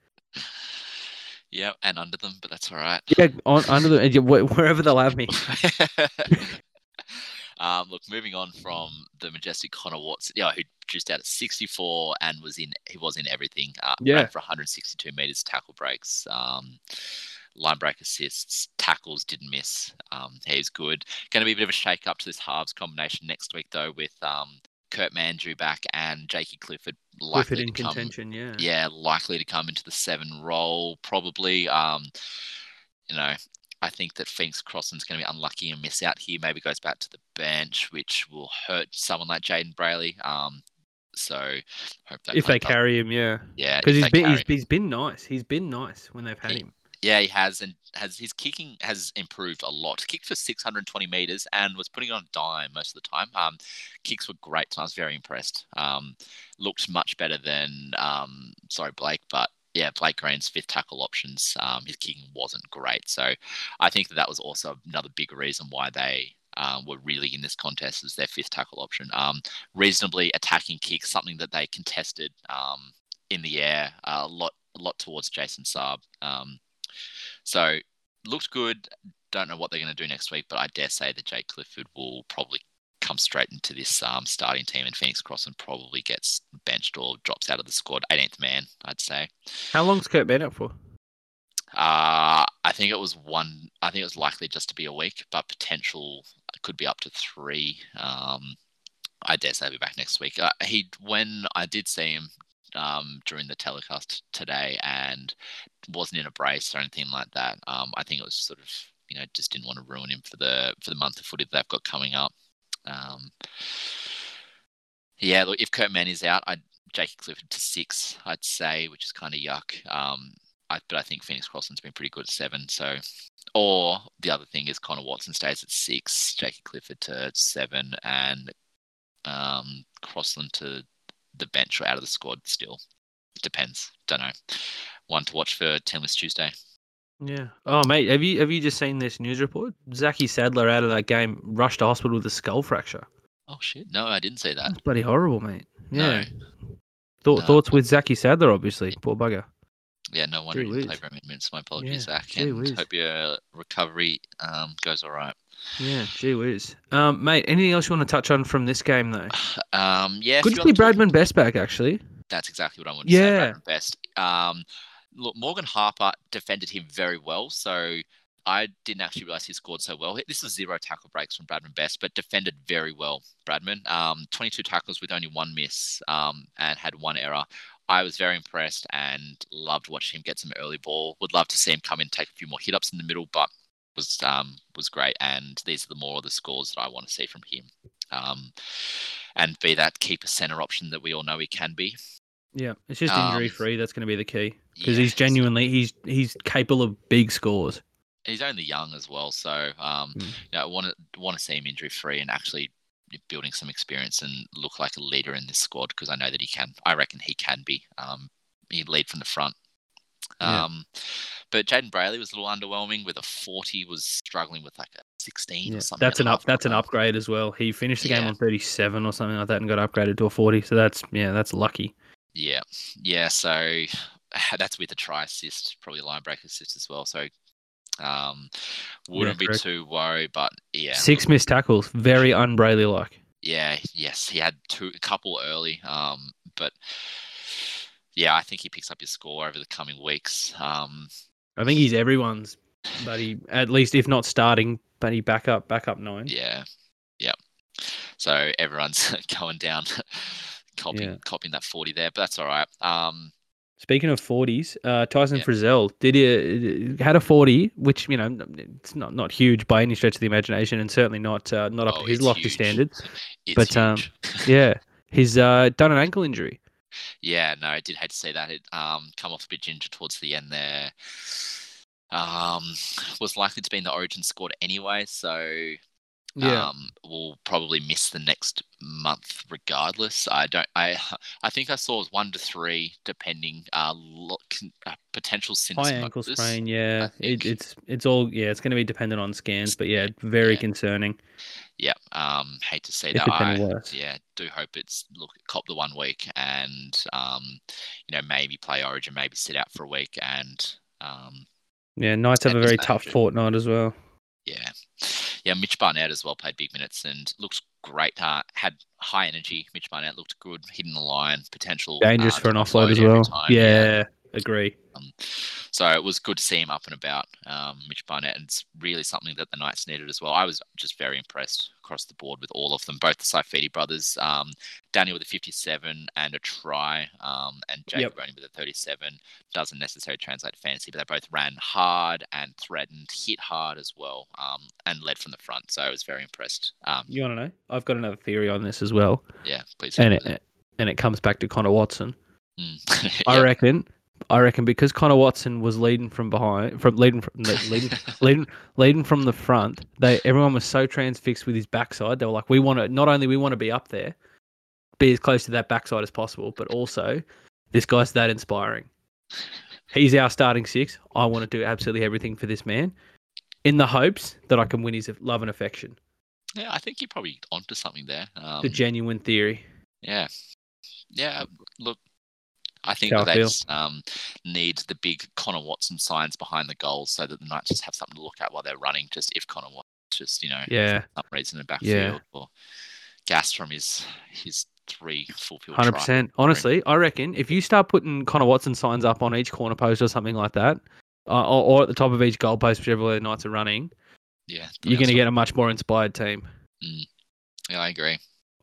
Yeah, and under them, but that's all right. Yeah, on under the and you- wh- wherever they'll have me. um, look, moving on from the majestic Connor Watson, yeah, who juiced out at 64 and was in, he was in everything. Uh, Yeah. for 162 meters, tackle breaks, um, line break assists, tackles didn't miss. Um, he was good. Going to be a bit of a shake up to this halves combination next week though, with um, Kurt Mandrew back and Jakey Clifford likely Clifford in to come contention, yeah. yeah, likely to come into the seven role, probably. Um, you know, I think that Phoenix Crossland's going to be unlucky and miss out here. Maybe goes back to the bench, which will hurt someone like Jayden Brailey. Um, so If they up. carry him, yeah. yeah, Because he's been he's, he's been nice. He's been nice when they've had He- him. Yeah, he has, and has his kicking has improved a lot. Kicked for 620 meters and was putting on a dime most of the time. Um, kicks were great. I was very impressed. Um, looked much better than um, sorry Blake, but yeah, Blake Green's fifth tackle options. Um, his kicking wasn't great, so I think that that was also another big reason why they. Um, were really in this contest as their fifth tackle option. Um, reasonably attacking kicks, something that they contested um, in the air a lot, a lot towards Jason Saab. Um, so looked good. Don't know what they're going to do next week, but I dare say that Jake Clifford will probably come straight into this um, starting team, and Phoenix Crossland probably gets benched or drops out of the squad. 18th man, I'd say. How long's Kurt been out for? Uh, I think it was one. I think it was likely just to be a week, but potential could be up to three. Um, I dare say he'll be back next week. Uh, he when I did see him um, during the telecast today, and wasn't in a brace or anything like that. Um, I think it was sort of you know just didn't want to ruin him for the for the month of footy that they've got coming up. Um, yeah, look, if Kurt Mann is out, I'd Jakey Clifford to six, I'd say, which is kind of yuck. Um, I, but I think Phoenix Crossland's been pretty good at seven. So, or the other thing is Connor Watson stays at six, Jakey Clifford to seven, and um, Crossland to the bench or out of the squad still. Depends. Don't know. One to watch for Teamless Tuesday. Yeah. Oh mate, have you have you just seen this news report? Zachy Sadler out of that game, rushed to hospital with a skull fracture. Oh shit! No, I didn't see that. That's bloody horrible, mate. Yeah. No. Thought, No. Thoughts with Zachy Sadler, obviously. Poor bugger. Yeah, no wonder Gee you play many minutes. My apologies, Yeah, Zach, and hope your recovery um, goes all right. Yeah, gee whiz. Um, mate, anything else you want to touch on from this game though? Um, yeah, Good to see Bradman Best back actually. That's exactly what I wanted to say. Yeah. Bradman Best. Um, look, Morgan Harper defended him very well, so I didn't actually realize he scored so well. This was zero tackle breaks from Bradman Best, but defended very well. Bradman, um, 22 tackles with only one miss, um, and had one error. I was very impressed and loved watching him get some early ball. Would love to see him come in, and take a few more hit ups in the middle, but was um, was great. And these are the more of the scores that I want to see from him. Um, and be that keeper center option that we all know he can be. Yeah, it's just Um, injury free. That's going to be the key because yeah, he's genuinely he's he's capable of big scores. he's only young as well, so um, Mm. you know, I want to want to see him injury free and actually building some experience and look like a leader in this squad because I know that he can. I reckon he can be. Um, he lead from the front. Yeah. Um, but Jayden Brailey was a little underwhelming with a 40, was struggling with like a 16 Yeah, or something. that's at an up. That's an upgrade as well. He finished the game on thirty seven or something like that and got upgraded to a forty. So that's yeah, that's lucky. Yeah, yeah. So that's with a try assist, probably line break assist as well. So um, wouldn't be correct. too worried, but yeah, Six missed tackles, very un Brailey like. yeah, yes, he had two, a couple early. Um, but yeah, I think he picks up his score over the coming weeks. Um, I think he's everyone's, but he at least if not starting, but he back up back up nine. yeah, yeah. So everyone's going down, copying Yeah. copying that forty there, but that's all right. Um, Speaking of forties, uh, Tyson Yeah. Frizell did he, had a forty, which you know it's not not huge by any stretch of the imagination, and certainly not uh, not up oh, to his lofty huge. standards. It's But, um. Yeah, he's uh, done an ankle injury. Yeah, no, I did hate to see that. It um come off a bit ginger towards the end there. Um, was likely to be in the Origin squad anyway, so yeah. um will probably miss the next month regardless. I don't. I I think I saw it was one to three depending. Uh, look, uh potential high ankle sprain. Yeah, it, it's it's all yeah. It's going to be dependent on scans, but yeah, very Yeah. concerning. Yeah, um, hate to see If that. I, worse. yeah, do hope it's look cop the one week and um, you know, maybe play Origin, maybe sit out for a week and um, Yeah, Knights have a very tough fortnight as well. yeah, yeah. Mitch Barnett as well played big minutes and looked great. Uh, had high energy. Mitch Barnett looked good, hitting the line, potential Dangerous uh, for an offload as well. time, yeah, agree. Um, so it was good to see him up and about, um, Mitch Barnett, and it's really something that the Knights needed as well. I was just very impressed across the board with all of them, both the Saifiti brothers, um, Daniel with a 57 and a try, um, and Jacob only with a 37. Doesn't necessarily translate to fantasy, but they both ran hard and threatened, hit hard as well, um, and led from the front. So I was very impressed. Um, You want to know? I've got another theory on this as well, yeah, please. and it and it comes back to Connor Watson. Mm. I reckon. I reckon because Connor Watson was leading from behind, from leading from leading, leading, leading from the front. They everyone was so transfixed with his backside. They were like, we want to not only we want to be up there, be as close to that backside as possible, but also this guy's that inspiring. He's our starting six. I want to do absolutely everything for this man, in the hopes that I can win his love and affection. yeah, I think you're probably onto something there. Um, The genuine theory. Yeah, yeah. Look, I think that they just um, need the big Connor Watson signs behind the goals so that the Knights just have something to look at while they're running. Just if Connor Watson just you know Yeah, for some reason in the Yeah. backfield or gas from his his three full field. hundred percent. Honestly, I reckon if you start putting Connor Watson signs up on each corner post or something like that, uh, or, or at the top of each goal post, whichever way the Knights are running, Yeah, you're going to get a much more inspired team. Yeah, I agree.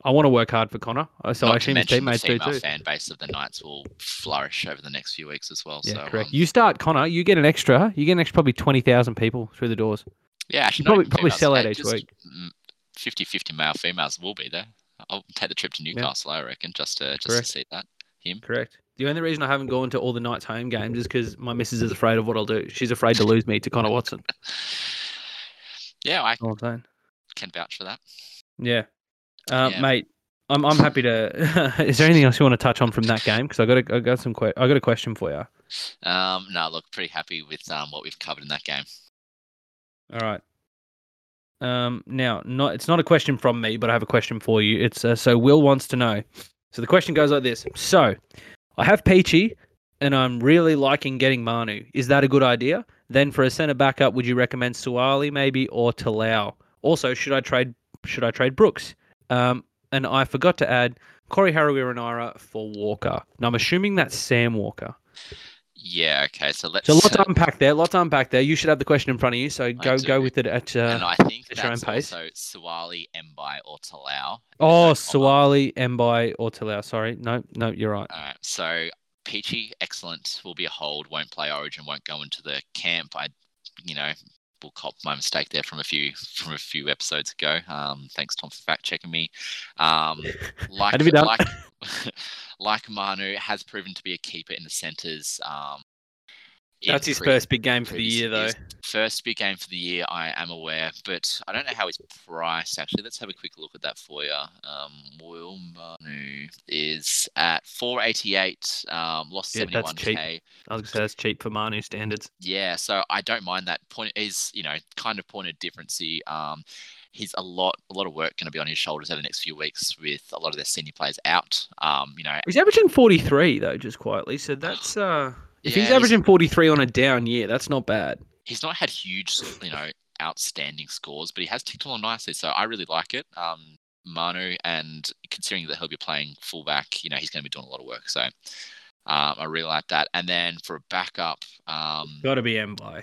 I want to work hard for Connor, uh, so I Not to assume his mention the teammates do too. fan base of the Knights will flourish over the next few weeks as well. Yeah, so, correct. um, You start Connor, you get an extra. You get an extra probably twenty thousand people through the doors. yeah, actually, probably- probably sell out each week. mm, 50-50 male females will be there. I'll take the trip to Newcastle, I reckon, just to just Correct. to see that him. Correct. The only reason I haven't gone to all the Knights home games is because my missus is afraid of what I'll do. She's afraid to lose me to Connor Watson. Yeah, I All can vouch for that. Yeah. Uh, Yeah. Mate, I'm I'm happy to. is there anything else you want to touch on from that game? Because I got a, I got some que- I got a question for you. Um, no, look, pretty happy with um, what we've covered in that game. All right. Um, now, not it's not a question from me, but I have a question for you. It's uh, so Will wants to know. So the question goes like this: So, I have Peachy, and I'm really liking getting Manu. Is that a good idea? Then for a centre backup, would you recommend Suaalii maybe or Talau? Also, should I trade should I trade Brooks? Um, and I forgot to add Corey Harawira for Walker. Now I'm assuming that's Sam Walker. Yeah, okay, so let's. So lots to unpack there. Lots to unpack there. You should have the question in front of you. So go go with it at. and Uh, I think at your own that's pace. also Suaalii, Mbye, or Talau. oh, comma. Mbye, or Talau. Sorry, no, no, you're right. All right, so Peachy, excellent, will be a hold, won't play Origin, won't go into the camp. I, you know, will cop my mistake there from a few from a few episodes ago. Um, thanks Tom for fact checking me. Um, like Had to be done. like like Manu has proven to be a keeper in the centres. Um, That's his first big game for the year, though. First big game for the year, I am aware, but I don't know how he's priced. Actually, let's have a quick look at that for you. Um, Will Manu is at 488, um, lost Yeah, that's 71k. cheap. I was gonna say that's cheap for Manu standards. Yeah, so I don't mind that point. Is you know kind of point of difference. Um, he's a lot a lot of work going to be on his shoulders over the next few weeks with a lot of their senior players out. Um, you know, He's averaging 43 though, just quietly. So that's uh, if Yeah, he's he's- averaging 43 on a down year, that's not bad. he's not had huge, you know, outstanding scores, but he has ticked along nicely. So I really like it. Um, Manu, and considering that he'll be playing fullback, you know, he's going to be doing a lot of work. So um, I really like that. And then for a backup, um, Got to be Mbye.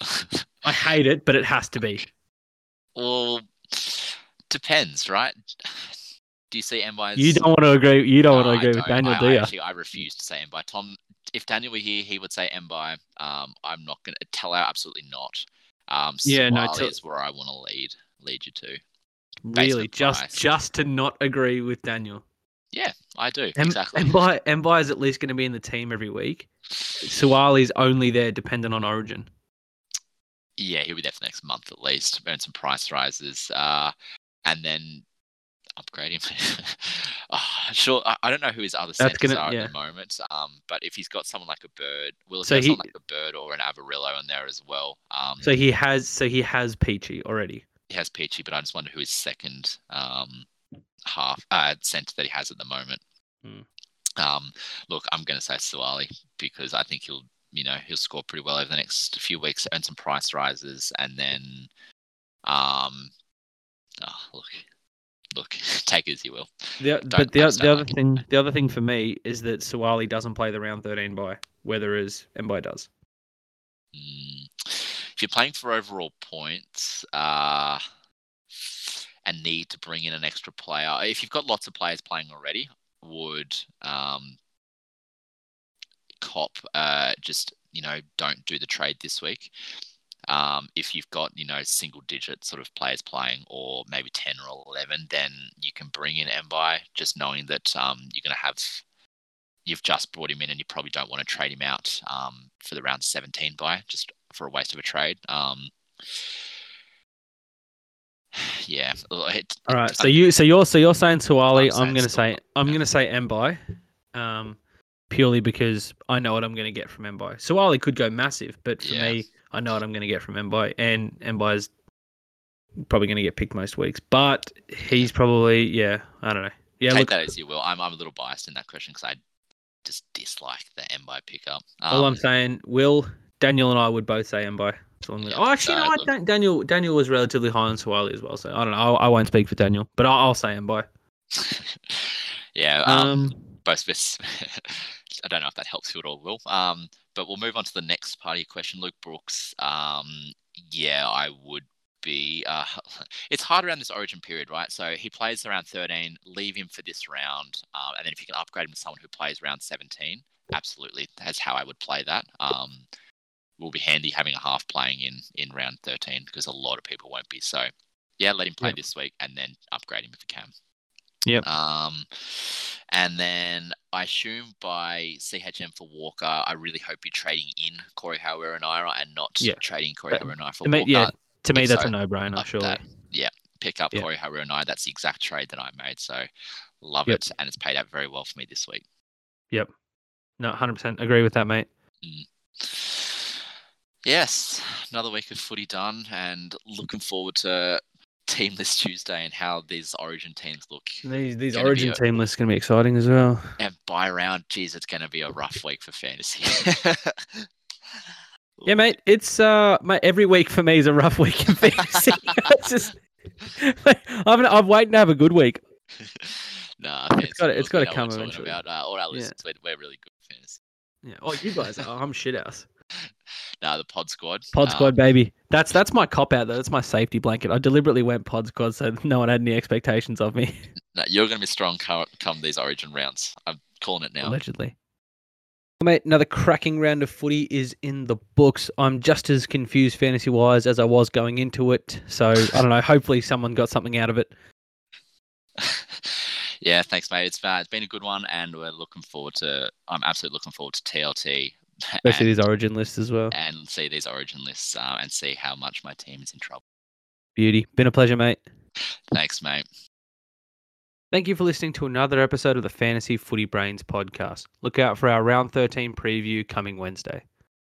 I hate it, but it has to be. well, depends, right? Do you see Mbye? You don't want to agree. You don't No, want to agree with. Daniel, I, do I you? Actually, I refuse to say Mbye. Tom, if Daniel were here, he would say Mbye. Um, I'm not going to tell her absolutely not. Um, Yeah, no, tell- is where I want to lead lead you to. Really, just price. just to not agree with Daniel. Yeah, I do M- exactly. Mbye, Mbye is at least going to be in the team every week. Suaalii's only there dependent on Origin. yeah, he'll be there for the next month at least. Earn some price rises, uh, and then upgrade him. oh, sure, I, I don't know who his other centers gonna- are yeah. at the moment. Um, but if he's got someone like a bird, will So he- like a bird or an Averillo in there as well. Um, So he has so he has Peachy already. he has Peachy, but I just wonder who his second um, half uh, centre that he has at the moment. Hmm. Um, look, I'm going to say Suaalii because I think he'll, you know, he'll score pretty well over the next few weeks, earn some price rises, and then, um, oh, look, look, take it as you will. The, but the, the other like it. thing the other thing for me is that Suaalii doesn't play the round 13 bye, whereas Mbye does. Mm. If you're playing for overall points, uh, and need to bring in an extra player, if you've got lots of players playing already, would um, cop uh, just you know don't do the trade this week. Um, if you've got you know single digit sort of players playing, or maybe ten or eleven, then you can bring in Mbye, just knowing that um, you're going to have you've just brought him in and you probably don't want to trade him out um, for the round 17 bye just for a waste of a trade. Um, yeah. it- All right. So you so you're so you're saying Suaalii. I'm I'm, gonna say Suaalii, I'm yeah. gonna say Mbye, um, purely because I know what I'm gonna get from Mbye. Suaalii could go massive, but for Yeah. me, I know what I'm gonna get from Mbye, and Mbye's probably gonna get picked most weeks. But he's probably yeah. I don't know. Yeah. take look, that as you will. I'm, I'm a little biased in that question because I just dislike the Mbye pickup. all I'm Um, saying, Will Daniel and I would both say Mbye. So I'm Yeah, oh, actually, so no. I Daniel Daniel was relatively high on Suaalii as well, so I don't know. I, I won't speak for Daniel, but I'll, I'll say Mbye. yeah. Um, Um, both of us. I don't know if that helps you at all, Will. Um, but we'll move on to the next part of your question, Luke Brooks. Um, yeah, I would be. Uh, it's hard around this Origin period, right? So he plays around 13. Leave him for this round, um, and then if you can upgrade him to someone who plays around 17, absolutely, that's how I would play that. Um, will be handy having a half playing in in round 13 because a lot of people won't be. So yeah, let him play this week and then upgrade him if you can. Yep. Um, and then I assume by CHM for Walker, I really hope you're trading in Corey Harawira and not Yeah. trading Corey Harawira for to me, Walker. yeah, to me if that's so, a no-brainer. love Surely. that. Pick up Yeah. Corey Howard and I. That's the exact trade that I made. So love Yep. it. And it's paid out very well for me this week. Yep. No, hundred percent agree with that, mate. Yes, another week of footy done and looking forward to Team List Tuesday and how these Origin teams look. These these Origin a- team lists gonna be exciting as well. And by round, geez, it's going to be a rough week for fantasy. Yeah, mate. It's uh, my Every week for me is a rough week in fantasy. just, I've I've waiting to have a good week. nah, It's gotta- fantasy, it's gotta come eventually. About. Uh, all our Yeah. listeners, we're, we're really good fantasy. Yeah. Oh, you guys are. I'm shit house. Nah, the pod squad. Pod um, squad, baby. That's that's my cop out though. That's my safety blanket. I deliberately went pod squad so no one had any expectations of me. nah, you're going to be strong come, come these Origin rounds. I'm calling it now. Allegedly. Mate, another cracking round of footy is in the books. I'm just as confused fantasy wise as I was going into it. So I don't know. Hopefully, someone got something out of it. yeah, thanks, mate. It's uh, it's been a good one, and we're looking forward to. I'm absolutely looking forward to TLT. Especially and, these origin lists as well. and see these origin lists uh, and see how much my team is in trouble. Beauty. Been a pleasure, mate. Thanks, mate. Thank you for listening to another episode of the Fantasy Footy Brains podcast. Look out for our round 13 preview coming Wednesday.